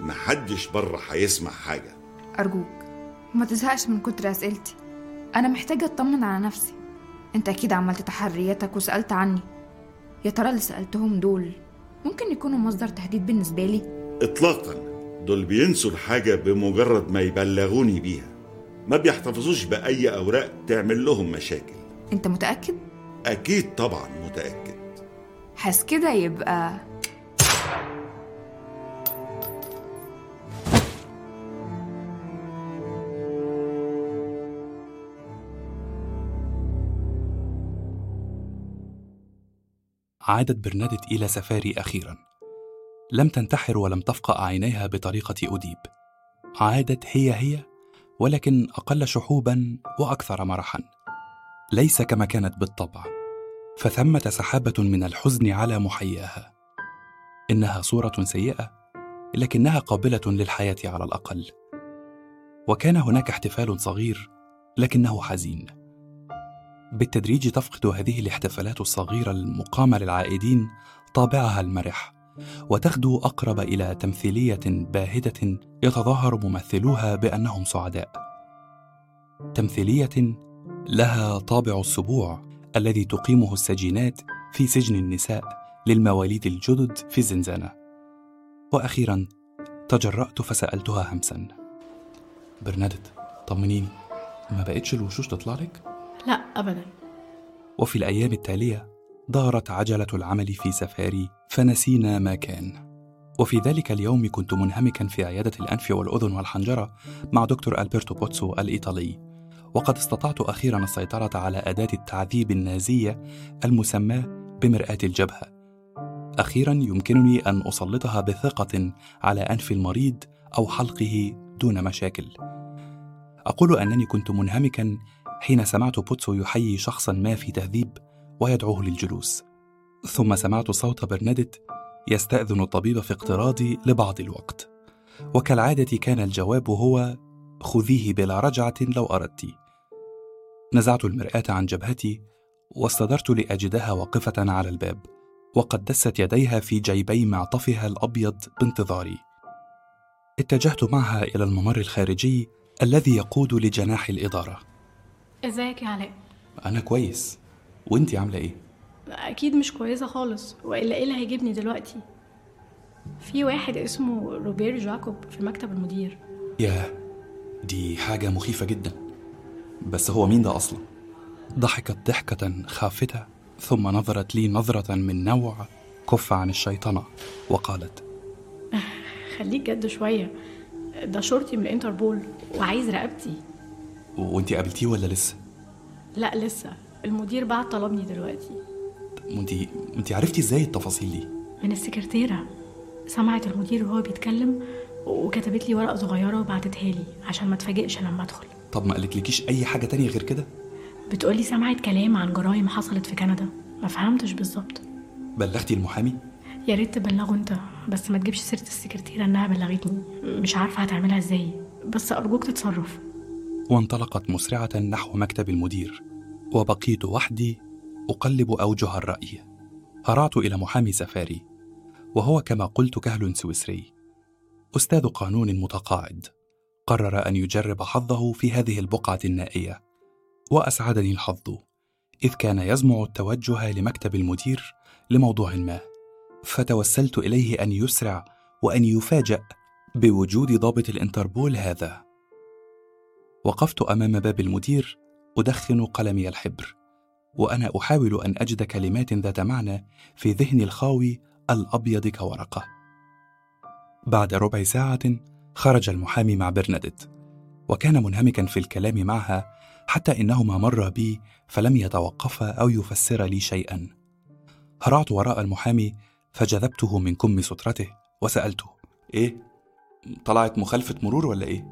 محدش بره هيسمع حاجة. أرجوك ما تزهقش من كتر أسئلتي. أنا محتاجة أطمن على نفسي. أنت أكيد عملت تحرياتك وسألت عني. يا ترى اللي سألتهم دول ممكن يكونوا مصدر تهديد بالنسبة لي؟ اطلاقا. دول بينسوا الحاجة بمجرد ما يبلغوني بيها. ما بيحتفظوش بأي أوراق تعمل لهم مشاكل. أنت متأكد؟ أكيد طبعا متأكد. حاس كده يبقى. عادت برنادت إلى سفاري أخيرا. لم تنتحر ولم تفقأ عينيها بطريقة أديب. عادت هي هي ولكن أقل شحوبا وأكثر مرحا. ليس كما كانت بالطبع فثمة سحابة من الحزن على محياها. إنها صورة سيئة لكنها قابلة للحياة على الأقل. وكان هناك احتفال صغير لكنه حزين. بالتدريج تفقد هذه الاحتفالات الصغيرة المقامة للعائدين طابعها المرح. وتغدو أقرب إلى تمثيلية باهتة يتظاهر ممثلوها بأنهم سعداء تمثيلية لها طابع السبوع الذي تقيمه السجينات في سجن النساء للمواليد الجدد في الزنزانة. وأخيرا تجرأت فسألتها همسا. برنادت طمنيني ما بقتش الوشوش تطلع لك؟ لا أبدا. وفي الأيام التالية دارت عجلة العمل في سفاري فنسينا ما كان. وفي ذلك اليوم كنت منهمكا في عيادة الأنف والأذن والحنجرة مع دكتور ألبرتو بوتسو الإيطالي. وقد استطعت أخيرا السيطرة على أداة التعذيب النازية المسماة بمرآة الجبهة. أخيرا يمكنني أن أسلطها بثقة على أنف المريض أو حلقه دون مشاكل. أقول أنني كنت منهمكا حين سمعت بوتسو يحيي شخصا ما في تهذيب ويدعوه للجلوس. ثم سمعت صوت برنادت يستأذن الطبيب في اقتراضي لبعض الوقت. وكالعادة كان الجواب هو خذيه بلا رجعة لو أردت نزعت المرآة عن جبهتي واستدرت لأجدها واقفة على الباب وقد دست يديها في جيبي معطفها الأبيض بانتظاري. اتجهت معها إلى الممر الخارجي الذي يقود لجناح الإدارة. إزيك يا علاء أنا كويس. وإنتي عاملة إيه؟ أكيد مش كويسة خالص. وإلا إيه اللي هيجيبني دلوقتي؟ في واحد اسمه روبير جاكوب في مكتب المدير. ياه دي حاجة مخيفة جدا. بس هو مين ده أصلا؟ ضحكت ضحكة خافتة ثم نظرت لي نظرة من نوع كف عن الشيطنة وقالت خليك جد شوية. ده شرطي من الانتربول وعايز رقبتي. وانتي قابلتيه ولا لسه؟ لا لسه. المدير بعت طلبني دلوقتي. وانتي انتي عرفتي إزاي التفاصيل دي؟ من السكرتيرة. سمعت المدير وهو بيتكلم وكتبت لي ورقة صغيرة وبعتتها لي عشان ما اتفاجئش لما أدخل. طب ما قالتلكيش أي حاجة تانية غير كده؟ بتقولي سمعت كلام عن جرائم حصلت في كندا. ما فهمتش بالظبط. بلغتي المحامي؟ يا ريت تبلغه انت بس ما تجيبش سيرة السكرتيرة انها بلغتني. مش عارفة هتعملها إزاي. بس أرجوك تتصرف. وانطلقت مسرعة نحو مكتب المدير. وبقيت وحدي أقلب أوجه الرأي. هرعت إلى محامي سفاري وهو كما قلت كهل سويسري. أستاذ قانون متقاعد قرر أن يجرب حظه في هذه البقعة النائية وأسعدني الحظ إذ كان يزمع التوجه لمكتب المدير لموضوع ما فتوسلت إليه أن يسرع وأن يفاجأ بوجود ضابط الإنتربول هذا. وقفت أمام باب المدير أدخن قلمي الحبر وأنا أحاول أن أجد كلمات ذات معنى في ذهني الخاوي الأبيض كورقة. بعد ربع ساعة خرج المحامي مع برناديت وكان منهمكا في الكلام معها حتى إنهما مرا بي فلم يتوقفا أو يفسرا لي شيئا. هرعت وراء المحامي فجذبته من كم سترته وسألته إيه طلعت مخالفة مرور ولا إيه؟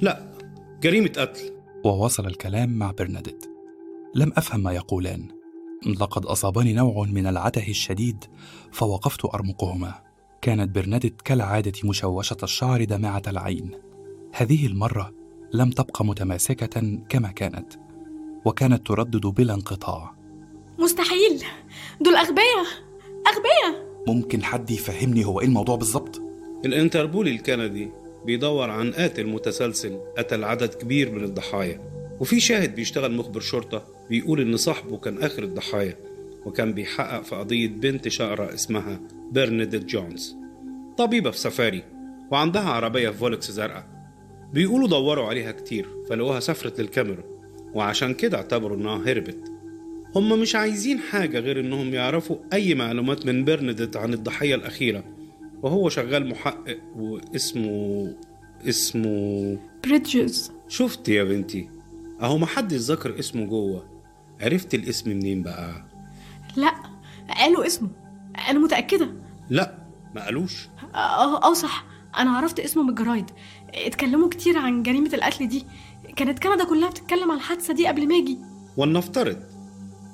لا جريمة قتل. وواصل الكلام مع برناديت لم أفهم ما يقولان. لقد أصابني نوع من العته الشديد فوقفت أرمقهما. كانت برناديت كالعادة مشوشة الشعر دامعه العين. هذه المرة لم تبق متماسكة كما كانت وكانت تردد بلا انقطاع. مستحيل! دول أغبياء! أغبياء! ممكن حد يفهمني هو إيه الموضوع بالظبط الانتربول الكندي. بيدور عن قاتل متسلسل قتل عدد كبير من الضحايا. وفي شاهد بيشتغل مخبر شرطة بيقول إن صاحبه كان آخر الضحايا وكان بيحقق في قضية بنت شقرة اسمها برناديت جونز. طبيبة في سفاري وعندها عربية فولكس زرقاء. بيقولوا دوروا عليها كتير فلقوها سافرت للكاميرون وعشان كده اعتبروا إنها هربت. هم مش عايزين حاجة غير إنهم يعرفوا أي معلومات من برناديت عن الضحية الأخيرة. وهو شغال محقق واسمه اسمه بريدجز شفت يا بنتي؟ أهو محدش ذكر اسمه جوه. عرفت الاسم منين بقى؟ لا قالوا اسمه. أنا متأكدة. لا ما قالوش. أه آه، صح. أنا عرفت اسمه من الجرايد. اتكلموا كتير عن جريمة القتل دي. كانت كندا كلها بتتكلم عن الحادثة دي قبل ما أجي. ولنفترض.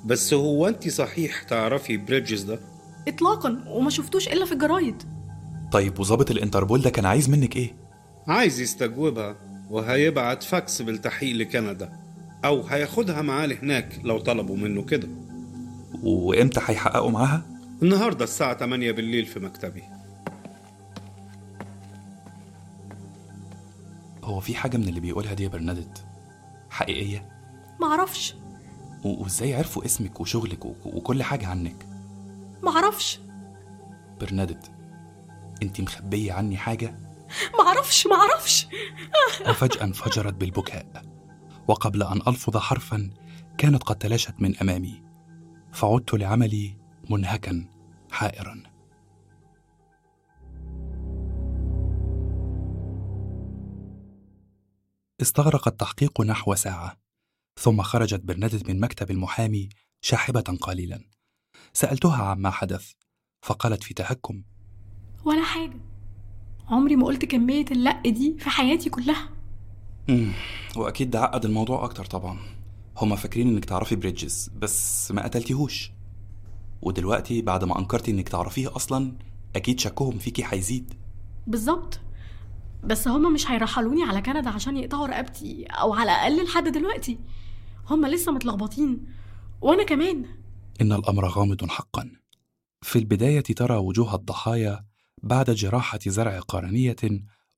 بس هو انت صحيح تعرفي بريدجز ده؟ إطلاقا وما شفتوش إلا في الجرايد. طيب وظابط الانتربول ده كان عايز منك إيه؟ عايز يستجوبها وهيبعت فاكس بالتحقيق لكندا أو هياخدها معاه لهناك لو طلبوا منه كده. وإمتى هيحققوا معاها؟ النهارده الساعة 8 بالليل في مكتبي. هو في حاجة من اللي بيقولها دي يا برناديت حقيقية؟ معرفش. وإزاي عرفوا اسمك وشغلك وكل حاجة عنك؟ معرفش. برناديت انت مخبية عني حاجة؟ معرفش معرفش. وفجأة انفجرت بالبكاء. وقبل أن ألفظ حرفا كانت قد تلاشت من أمامي. فعدت لعملي منهكا حائرا. استغرق التحقيق نحو ساعة. ثم خرجت برنادت من مكتب المحامي شاحبة قليلا. سألتها عما حدث فقالت في تهكم ولا حاجة. عمري ما قلت كمية اللق دي في حياتي كلها. مم. وأكيد ده عقد الموضوع أكتر طبعا. هما فاكرين إنك تعرفي بريدجز بس ما قتلتيهوش. ودلوقتي بعد ما أنكرتي إنك تعرفيه أصلا أكيد شكهم فيكي هيزيد بالظبط. بس هما مش هيرحلوني على كندا عشان يقطعوا رقبتي أو على الأقل لحد دلوقتي. هما لسه متلخبطين. وأنا كمان. إن الأمر غامض حقا. في البداية ترى وجوه الضحايا بعد جراحة زرع قرنية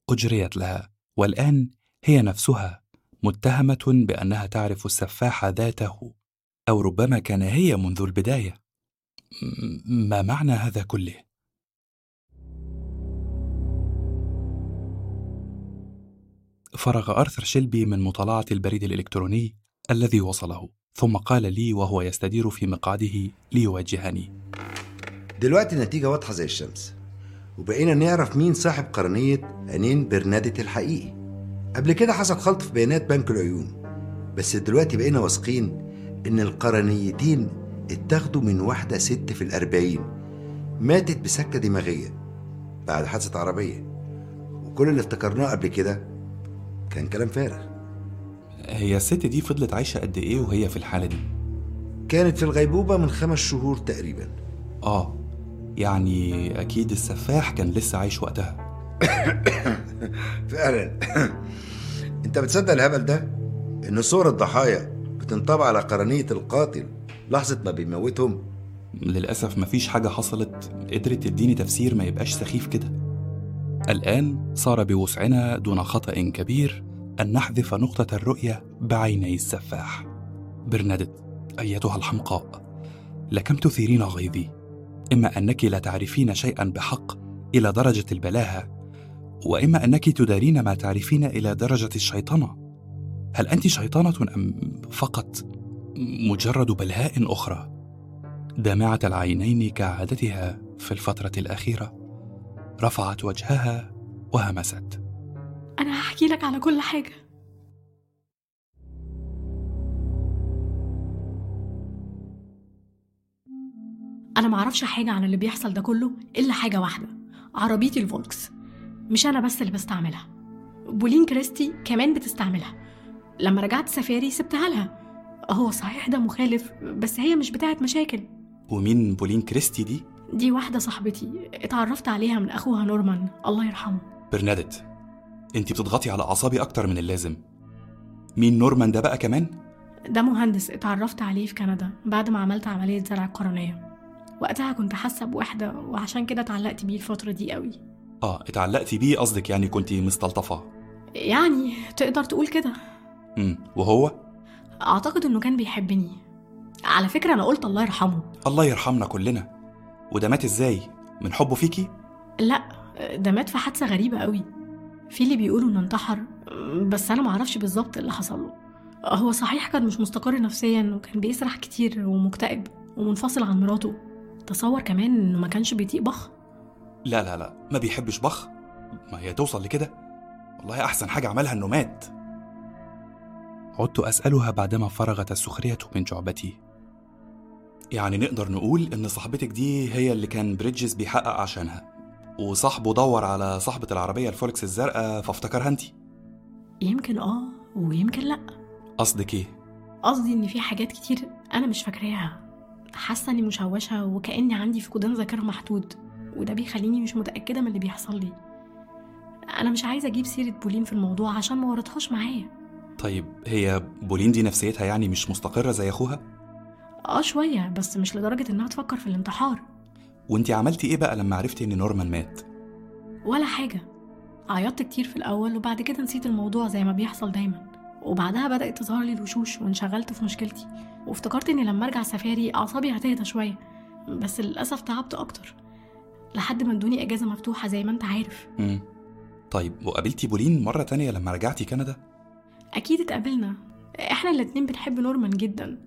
أجريت لها والآن هي نفسها متهمة بأنها تعرف السفاح ذاته أو ربما كان هي منذ البداية. ما معنى هذا كله؟ فرغ أرثر شيلبي من مطالعة البريد الإلكتروني الذي وصله ثم قال لي وهو يستدير في مقعده ليواجهني. دلوقتي النتيجة واضحة زي الشمس. وبقينا نعرف مين صاحب قرنية عينين برنادت الحقيقي. قبل كده حصل خلط في بيانات بنك العيون بس دلوقتي بقينا واثقين إن القرنيتين اتاخدوا من واحدة ست في الأربعين ماتت بسكتة دماغية بعد حادثة عربية. وكل اللي افتكرناه قبل كده كان كلام فارغ. هي الست دي فضلت عايشة قد إيه وهي في الحالة دي؟ كانت في الغيبوبة من خمس شهور تقريبا. آه. يعني أكيد السفاح كان لسه عايش وقتها. فعلا. أنت بتصدق الهبل ده؟ إن صور الضحايا بتنطبع على قرنية القاتل. لحظة ما بيموتهم. للأسف مفيش حاجة حصلت قدرت تديني تفسير ما يبقاش سخيف كده. الآن صار بوسعنا دون خطأ كبير أن نحذف نقطة الرؤية بعيني السفاح. برنادت أيتها الحمقاء لكم تثيرين غيظي. إما أنك لا تعرفين شيئا بحق إلى درجة البلاهة وإما أنك تدارين ما تعرفين إلى درجة الشيطنة. هل أنت شيطانة أم فقط مجرد بلهاء أخرى؟ دامعة العينين كعادتها في الفترة الأخيرة. رفعت وجهها وهمست. أنا هحكي لك على كل حاجة. أنا معرفش حاجة عن اللي بيحصل ده كله إلا حاجة واحدة عربيتي الفولكس. مش أنا بس اللي بستعملها بولين كريستي كمان بتستعملها. لما رجعت سفاري سبتها لها. هو صحيح ده مخالف بس هي مش بتاعت مشاكل. ومين بولين كريستي دي؟ دي واحدة صاحبتي اتعرفت عليها من أخوها نورمان الله يرحمه. برنادت أنت بتضغطي على أعصابي أكتر من اللازم. مين نورمان ده بقى كمان؟ ده مهندس اتعرفت عليه في كندا بعد ما عملت عملية زرع قرنية. وقتها كنت حاسة بوحدة وعشان كده اتعلقت بيه الفترة دي قوي. آه اتعلقتي بيه؟ قصدك يعني كنت مستلطفة؟ يعني تقدر تقول كده. امم وهو؟ أعتقد إنه كان بيحبني. على فكرة أنا قلت الله يرحمه. الله يرحمنا كلنا. وده مات إزاي؟ من حبه فيكي؟ لا ده مات في حادثة غريبة قوي. في اللي بيقولوا إنه انتحر بس أنا معرفش بالظبط اللي حصل له. هو صحيح كان مش مستقر نفسيا وكان بيسرح كتير ومكتئب ومنفصل عن مراته. تصور كمان إنه ما كانش بيطيق بخ؟ لا لا لا. ما بيحبش بخ؟ ما هي توصل لكده. والله أحسن حاجة عملها إنه مات. عدت أسألها بعدما فرغت السخرية من جعبتي. يعني نقدر نقول إن صاحبتك دي هي اللي كان بريدجز بيحقق عشانها. وصاحبه دور على صاحبة العربية الفولكس الزرقاء فافتكرها انت يمكن آه ويمكن لأ. قصدك إيه؟ قصدي إن في حاجات كتير أنا مش فاكراها. حاسة إني مشوشة وكأني عندي فقدان ذاكرة محدود. وده بيخليني مش متأكدة من اللي بيحصل لي. أنا مش عايزة أجيب سيرة بولين في الموضوع عشان ما ورطهاش معايا. طيب هي بولين دي نفسيتها يعني مش مستقرة زي أخوها؟ آه شوية بس مش لدرجة إنها تفكر في الانتحار. وانت عملتي إيه بقى لما عرفتي إن نورمان مات؟ ولا حاجة. عيطت كتير في الأول وبعد كده نسيت الموضوع زي ما بيحصل دايما. وبعدها بدأت تظهر لي الوشوش وانشغلت في مشكلتي. وافتكرت إني لما أرجع سفاري أعصابي هتهدى شوية بس للأسف تعبت أكتر. لحد ما ادوني إجازة مفتوحة زي ما أنت عارف. امم طيب وقابلتي بولين مرة تانية لما رجعتي كندا؟ أكيد اتقابلنا. إحنا الاتنين بنحب نورمان جدا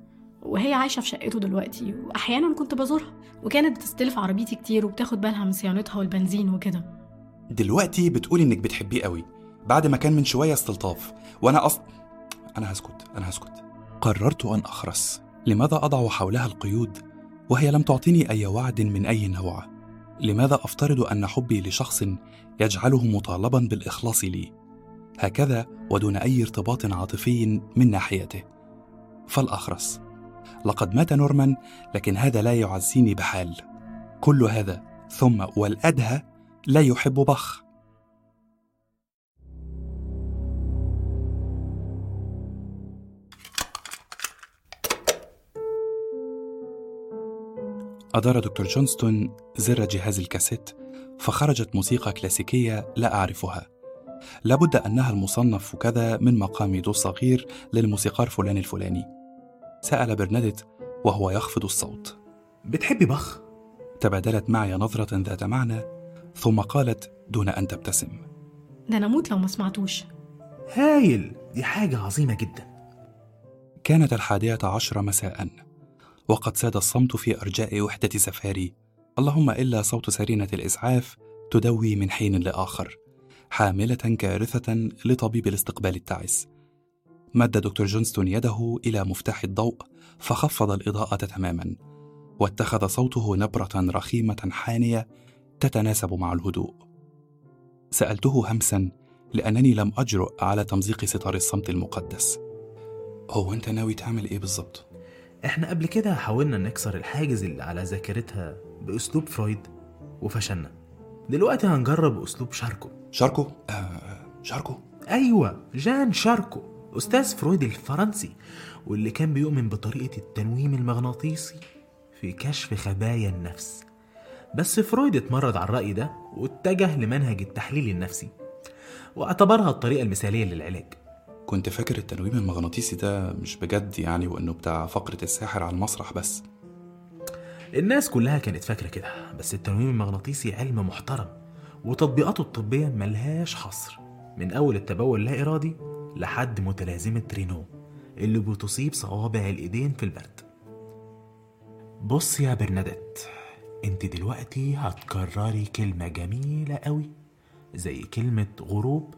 وهي عايشة في شقته دلوقتي وأحيانا كنت بزورها. وكانت بتستلف عربيتي كتير وبتاخد بالها من صيانتها والبنزين وكده. دلوقتي بتقولي إنك بتحبيه قوي بعد ما كان من شوية استلطاف وأنا أصلا أنا هسكت أنا هسكت. قررت أن أخرس. لماذا أضع حولها القيود؟ وهي لم تعطيني أي وعد من أي نوع. لماذا أفترض أن حبي لشخص يجعله مطالبا بالإخلاص لي؟ هكذا ودون أي ارتباط عاطفي من ناحيته. فالأخرس. لقد مات نورمان لكن هذا لا يعزيني بحال. كل هذا ثم والأدهى لا يحب بخ. أدار دكتور جونستون زر جهاز الكاسيت فخرجت موسيقى كلاسيكية لا أعرفها. لابد أنها المصنف كذا من مقام دو صغير للموسيقار فلان الفلاني. سأل برنادت وهو يخفض الصوت. بتحبي بخ؟ تبادلت معي نظرة ذات معنى ثم قالت دون أن تبتسم. ده أنا أموت لو ما سمعتوش. هايل! دي حاجة عظيمة جدا. كانت الحادية عشر مساء. وقد ساد الصمت في أرجاء وحدة سفاري. اللهم إلا صوت سرينة الإسعاف تدوي من حين لآخر. حاملة كارثة لطبيب الاستقبال التعس. مد دكتور جونستون يده إلى مفتاح الضوء فخفض الإضاءة تماما. واتخذ صوته نبرة رخيمة حانية تتناسب مع الهدوء. سألته همسا لأنني لم أجرؤ على تمزيق ستار الصمت المقدس. هو أنت ناوي تعمل إيه بالظبط؟ إحنا قبل كده حاولنا نكسر الحاجز اللي على ذاكرتها بأسلوب فرويد وفشلنا دلوقتي هنجرب أسلوب شاركو شاركو؟ آه شاركو؟ أيوة جان شاركو أستاذ فرويد الفرنسي واللي كان بيؤمن بطريقة التنويم المغناطيسي في كشف خبايا النفس بس فرويد اتمرد على الرأي ده واتجه لمنهج التحليل النفسي واعتبرها الطريقة المثالية للعلاج كنت فاكر التنويم المغناطيسي ده مش بجد يعني وإنه بتاع فقرة الساحر على المسرح بس. الناس كلها كانت فاكرة كده بس التنويم المغناطيسي علم محترم وتطبيقاته الطبية ملهاش حصر من أول التبول اللا إرادي لحد متلازمة رينو اللي بتصيب صوابع الإيدين في البرد. بص يا برناديت أنت دلوقتي هتكرري كلمة جميلة قوي زي كلمة غروب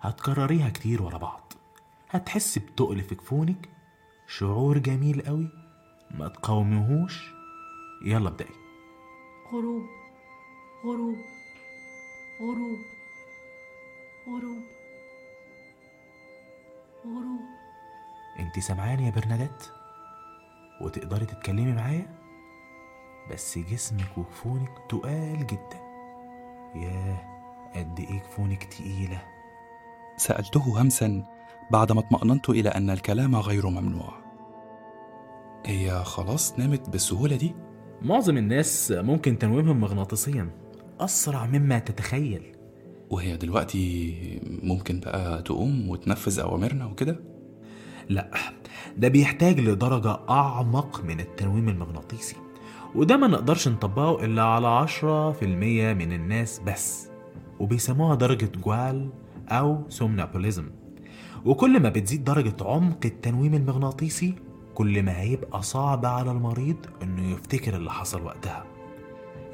هتكرريها كتير ورا بعض. هتحس بتقل في جفونك شعور جميل قوي. ما تقاوميهوش. يلا ابدأي. غروب. غروب. غروب. غروب. غروب. انت سامعاني يا برناديت وتقدري تتكلمي معايا؟ بس جسمك وجفونك تقال جدا. ياه قد إيه جفونك تقيلة. سألته همسا بعدما اطمأننت إلى أن الكلام غير ممنوع. هي خلاص نامت بالسهولة دي؟ معظم الناس ممكن تنويمهم مغناطيسيا. أسرع مما تتخيل. وهي دلوقتي ممكن بقى تقوم وتنفذ أوامرنا وكده؟ لا ده بيحتاج لدرجة أعمق من التنويم المغناطيسي. وده ما نقدرش نطبقه إلا على عشرة في المية من الناس بس. وبيسموها درجة جوال أو سومنابوليزم وكل ما بتزيد درجة عمق التنويم المغناطيسي كل ما هيبقى صعب على المريض إنه يفتكر اللي حصل وقتها.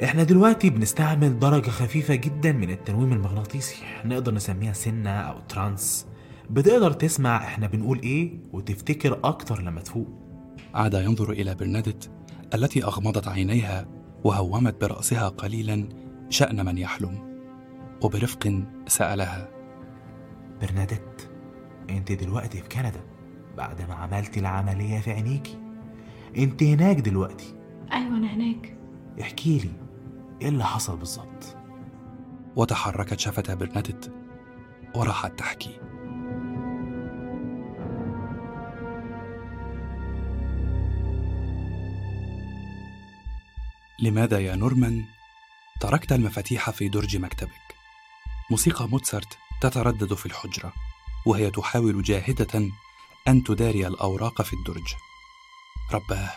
إحنا دلوقتي بنستعمل درجة خفيفة جدا من التنويم المغناطيسي نقدر نسميها سنة أو ترانس. بتقدر تسمع إحنا بنقول إيه وتفتكر أكتر لما تفوق. عاد ينظر إلى برناديت التي أغمضت عينيها وهومت برأسها قليلا شأن من يحلم وبرفق سألها برناديت انت دلوقتي في كندا بعد ما عملتي العملية في عينيكي. انت هناك دلوقتي. أيوة أنا هناك. احكي لي إيه اللي حصل بالظبط؟ وتحركت شفتها برناديت وراحت تحكي. لماذا يا نورمان تركت المفاتيح في درج مكتبك؟ موسيقى موتسارت تتردد في الحجرة وهي تحاول جاهدة أن تداري الأوراق في الدرج. رباه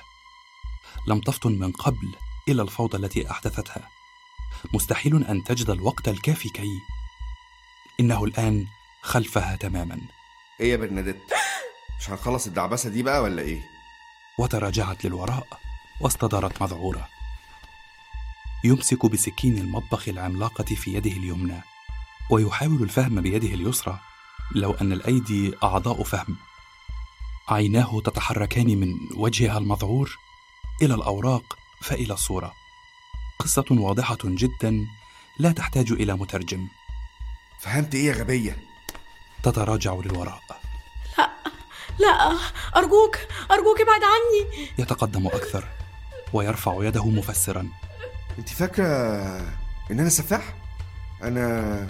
لم تفطن من قبل إلى الفوضى التي أحدثتها. مستحيل أن تجد الوقت الكافي كي. إنه الآن خلفها تماما. إيه يا برناديت مش هنخلص الدعبسة دي بقى ولا إيه؟ وتراجعت للوراء واستدارت مذعورة. يمسك بسكين المطبخ العملاقة في يده اليمنى. ويحاول الفهم بيده اليسرى لو أن الأيدي أعضاء فهم. عيناه تتحركان من وجهها المذعور إلى الأوراق فإلى الصورة. قصة واضحة جدا لا تحتاج إلى مترجم. فهمت إيه يا غبية؟ تتراجع للوراء. لا لا أرجوك أرجوك ابعد عني. يتقدم أكثر ويرفع يده مفسرا. أنت فاكرة إن أنا سفاح؟ أنا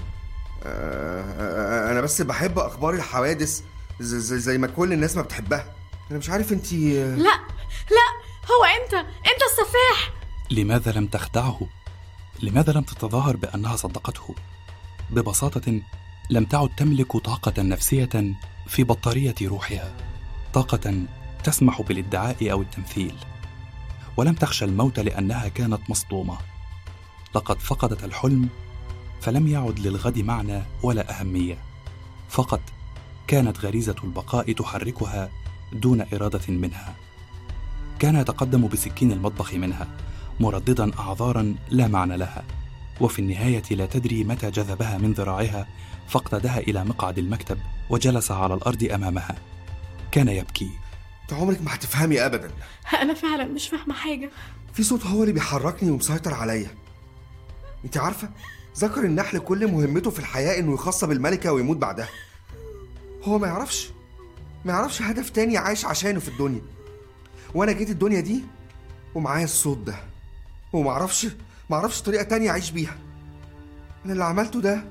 آه، أنا بس بحب أخبار الحوادث زي, زي, زي ما كل الناس ما بتحبها. أنا مش عارف انت لا لا هو أنت أنت السفاح لماذا لم تخدعه؟ لماذا لم تتظاهر بأنها صدقته؟ ببساطة لم تعد تملك طاقة نفسية في بطارية روحها. طاقة تسمح بالادعاء أو التمثيل. ولم تخشى الموت لأنها كانت مصدومة. لقد فقدت الحلم فلم يعد للغد معنى ولا أهمية. فقط كانت غريزة البقاء تحركها دون إرادة منها. كان يتقدم بسكين المطبخ منها مرددا أعذارا لا معنى لها. وفي النهاية لا تدري متى جذبها من ذراعها فاقتدها إلى مقعد المكتب وجلس على الأرض أمامها. كان يبكي. انت عمرك ما هتفهمي ابدا. أنا فعلا مش فاهمة حاجة. في صوت هو اللي بيحركني ومسيطر عليا. أنت عارفة؟ ذكر النحل كل مهمته في الحياة إنه يخصب الملكه ويموت بعدها. هو ما يعرفش ما يعرفش هدف تاني عايش عشانه في الدنيا. وأنا جيت الدنيا دي ومعايا الصوت ده وما أعرفش ما أعرفش طريقة تانية أعيش بيها. أنا اللي عملته ده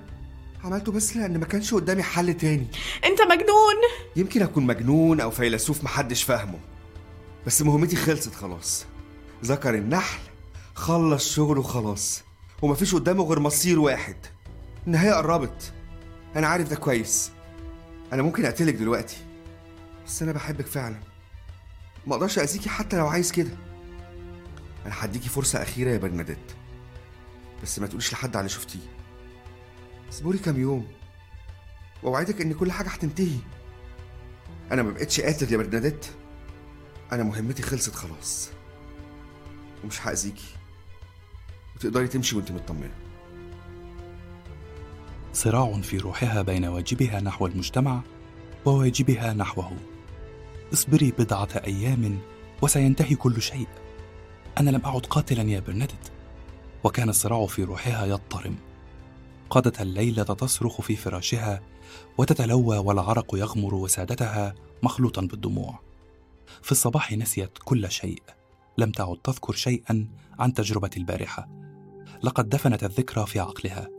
عملته بس لأن ما كانش قدامي حل تاني. أنت مجنون! يمكن أكون مجنون أو فيلسوف محدش فاهمه. بس مهمتي خلصت خلاص. ذكر النحل خلص شغله خلاص. ومفيش قدامه غير مصير واحد. النهاية قربت. أنا عارف ده كويس. أنا ممكن أقتلك دلوقتي. بس أنا بحبك فعلا. ما أقدرش أذيكي حتى لو عايز كده. أنا هديكي فرصة أخيرة يا برناديت. بس ما تقوليش لحد على اللي شفتيه. اصبري كام يوم. وأوعدك إن كل حاجة هتنتهي. أنا ما بقتش قاتل يا برناديت. أنا مهمتي خلصت خلاص. ومش هأذيكي. وتقدري تمشي وانت مطمنة. صراع في روحها بين واجبها نحو المجتمع وواجبها نحوه. اصبري بضعة أيام وسينتهي كل شيء. أنا لم أعد قاتلا يا برنادت. وكان الصراع في روحها يضطرم. قضت الليلة تصرخ في فراشها وتتلوى والعرق يغمر وسادتها مخلوطا بالدموع. في الصباح نسيت كل شيء. لم تعد تذكر شيئا عن تجربة البارحة. لقد دفنت الذكرى في عقلها.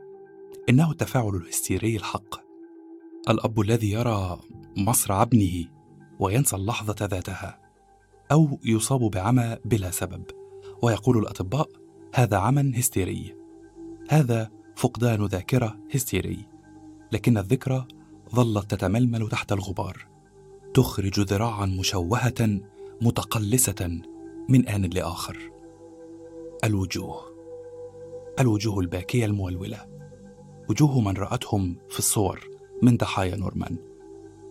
إنه التفاعل الهستيري الحق. الأب الذي يرى مصرع ابنه وينسى اللحظة ذاتها أو يصاب بعمى بلا سبب. ويقول الأطباء هذا عمى هستيري. هذا فقدان ذاكرة هستيري. لكن الذكرى ظلت تتململ تحت الغبار. تخرج ذراعا مشوهة متقلسة من آن لآخر. الوجوه. الوجوه الباكية المولولة. وجوه من رأتهم في الصور من ضحايا نورمان.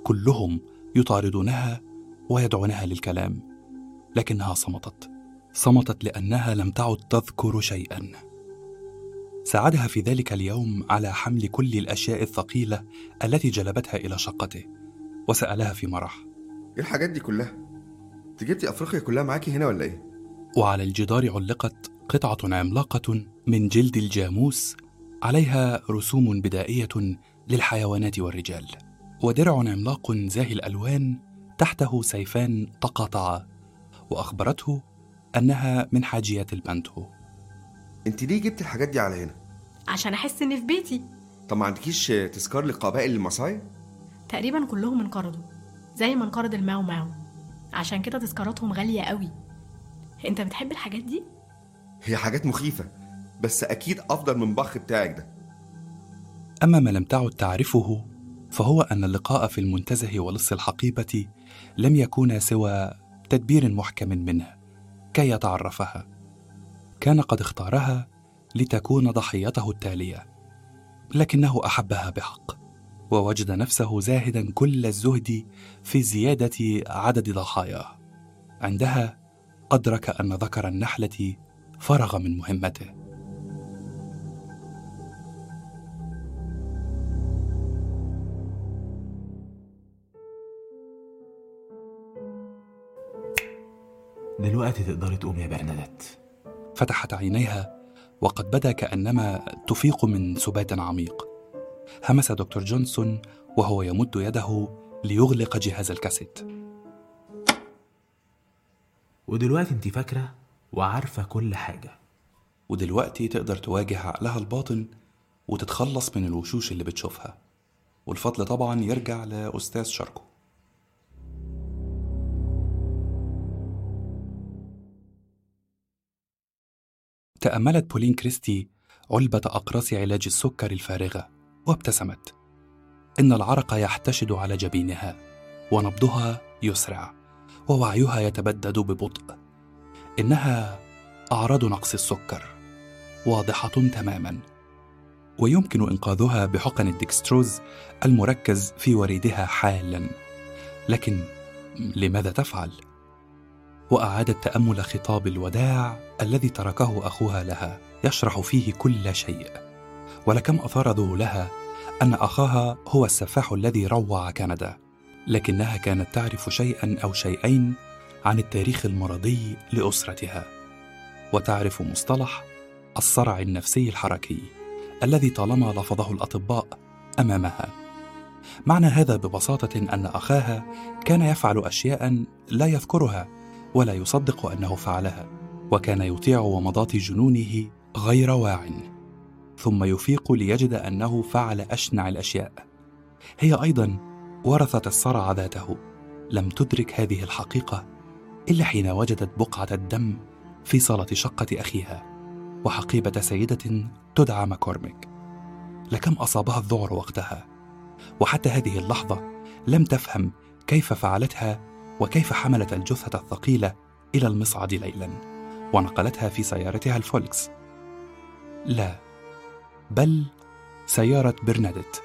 كلهم يطاردونها ويدعونها للكلام لكنها صمتت. صمتت لأنها لم تعد تذكر شيئا. ساعدها في ذلك اليوم على حمل كل الأشياء الثقيلة التي جلبتها إلى شقته وسألها في مرح. إيه الحاجات دي كلها؟ أنت جبتي أفريقيا كلها معاكي هنا ولا إيه؟ وعلى الجدار علقت قطعة عملاقة من جلد الجاموس عليها رسوم بدائية للحيوانات والرجال ودرع عملاق زاهي الألوان تحته سيفان تقاطعا وأخبرته أنها من حاجيات البانتو أنت ليه جبت الحاجات دي على هنا؟ عشان أحس إني في بيتي. طب ما عندكيش تذكار لقبائل المصاي تقريبا كلهم انقرضوا زي ما انقرض الماو ماو. عشان كده تذكاراتهم غالية قوي. أنت بتحب الحاجات دي؟ هي حاجات مخيفة. بس أكيد أفضل من بخ بتاعك ده. أما ما لم تعد تعرفه فهو أن اللقاء في المنتزه ولص الحقيبة لم يكون سوى تدبير محكم منه كي يتعرفها. كان قد اختارها لتكون ضحيته التالية لكنه أحبها بحق ووجد نفسه زاهدا كل الزهد في زيادة عدد ضحاياه. عندها ادرك أن ذكر النحلة فرغ من مهمته. دلوقتي تقدري تقومي يا برنادت فتحت عينيها وقد بدا كأنما تفيق من سبات عميق. همس دكتور جونسون وهو يمد يده ليغلق جهاز الكاسيت. ودلوقتي انت فاكرة وعارفة كل حاجة. ودلوقتي تقدر تواجه عقلها الباطن وتتخلص من الوشوش اللي بتشوفها. والفضل طبعا يرجع لأستاذ شاركو. تأملت بولين كريستي علبة أقراص علاج السكر الفارغة وابتسمت. إن العرق يحتشد على جبينها ونبضها يسرع ووعيها يتبدد ببطء. إنها أعراض نقص السكر واضحة تماما. ويمكن إنقاذها بحقن الدكستروز المركز في وريدها حالا. لكن لماذا تفعل؟ وأعادت تأمل خطاب الوداع الذي تركه أخوها لها يشرح فيه كل شيء. ولكم أثار ذهولها أن أخاها هو السفاح الذي روع كندا لكنها كانت تعرف شيئا أو شيئين عن التاريخ المرضي لأسرتها. وتعرف مصطلح الصرع النفسي الحركي الذي طالما لفظه الأطباء أمامها. معنى هذا ببساطة أن أخاها كان يفعل أشياء لا يذكرها ولا يصدق أنه فعلها وكان يطيع ومضات جنونه غير واع. ثم يفيق ليجد أنه فعل أشنع الأشياء. هي أيضا ورثت الصرع ذاته. لم تدرك هذه الحقيقة إلا حين وجدت بقعة الدم في صالة شقة أخيها وحقيبة سيدة تدعى ماكورميك لكم أصابها الذعر وقتها وحتى هذه اللحظة لم تفهم كيف فعلتها وكيف حملت الجثة الثقيلة إلى المصعد ليلا؟ ونقلتها في سيارتها الفولكس. لا بل سيارة برناديت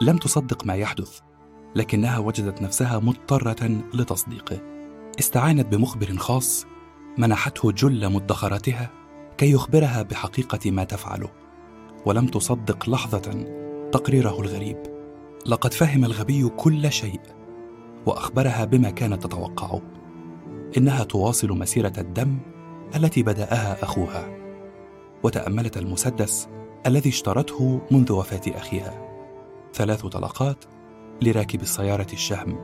لم تصدق ما يحدث لكنها وجدت نفسها مضطرة لتصديقه. استعانت بمخبر خاص منحته جل مدخراتها كي يخبرها بحقيقة ما تفعله. ولم تصدق لحظة تقريره الغريب. لقد فهم الغبي كل شيء. وأخبرها بما كانت تتوقعه إنها تواصل مسيرة الدم التي بدأها أخوها. وتأملت المسدس الذي اشترته منذ وفاة أخيها. ثلاث طلقات لراكب السيارة الشهم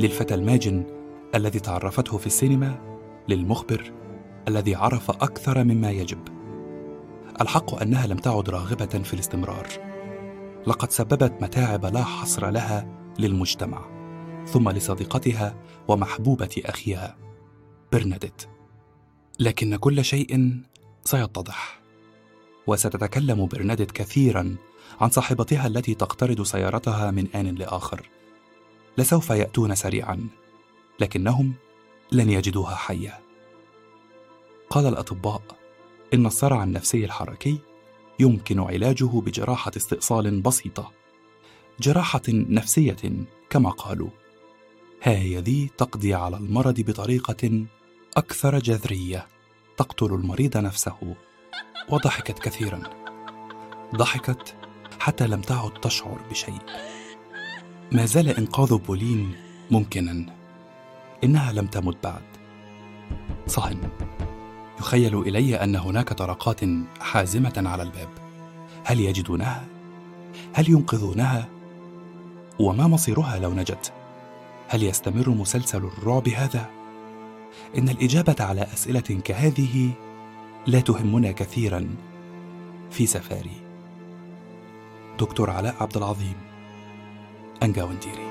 للفتى الماجن الذي تعرفته في السينما للمخبر الذي عرف أكثر مما يجب. الحق أنها لم تعد راغبة في الاستمرار. لقد سببت متاعب لا حصر لها للمجتمع. ثم لصديقتها ومحبوبة أخيها برناديت لكن كل شيء سيتضح وستتكلم برناديت كثيرا عن صاحبتها التي تقترض سيارتها من آن لآخر. لسوف يأتون سريعا لكنهم لن يجدوها حية. قال الأطباء إن الصرع النفسي الحركي يمكن علاجه بجراحة استئصال بسيطة جراحة نفسية كما قالوا. هذه تقضي على المرض بطريقة أكثر جذرية. تقتل المريض نفسه. وضحكت كثيرا. ضحكت حتى لم تعد تشعر بشيء. ما زال إنقاذ بولين ممكنا. إنها لم تمت بعد. صهن يخيل إلي أن هناك طرقات حازمة على الباب. هل يجدونها؟ هل ينقذونها؟ وما مصيرها لو نجت؟ هل يستمر مسلسل الرعب هذا؟ إن الإجابة على أسئلة كهذه لا تهمنا كثيرا في سفاري. دكتور علاء عبد العظيم انجاونديري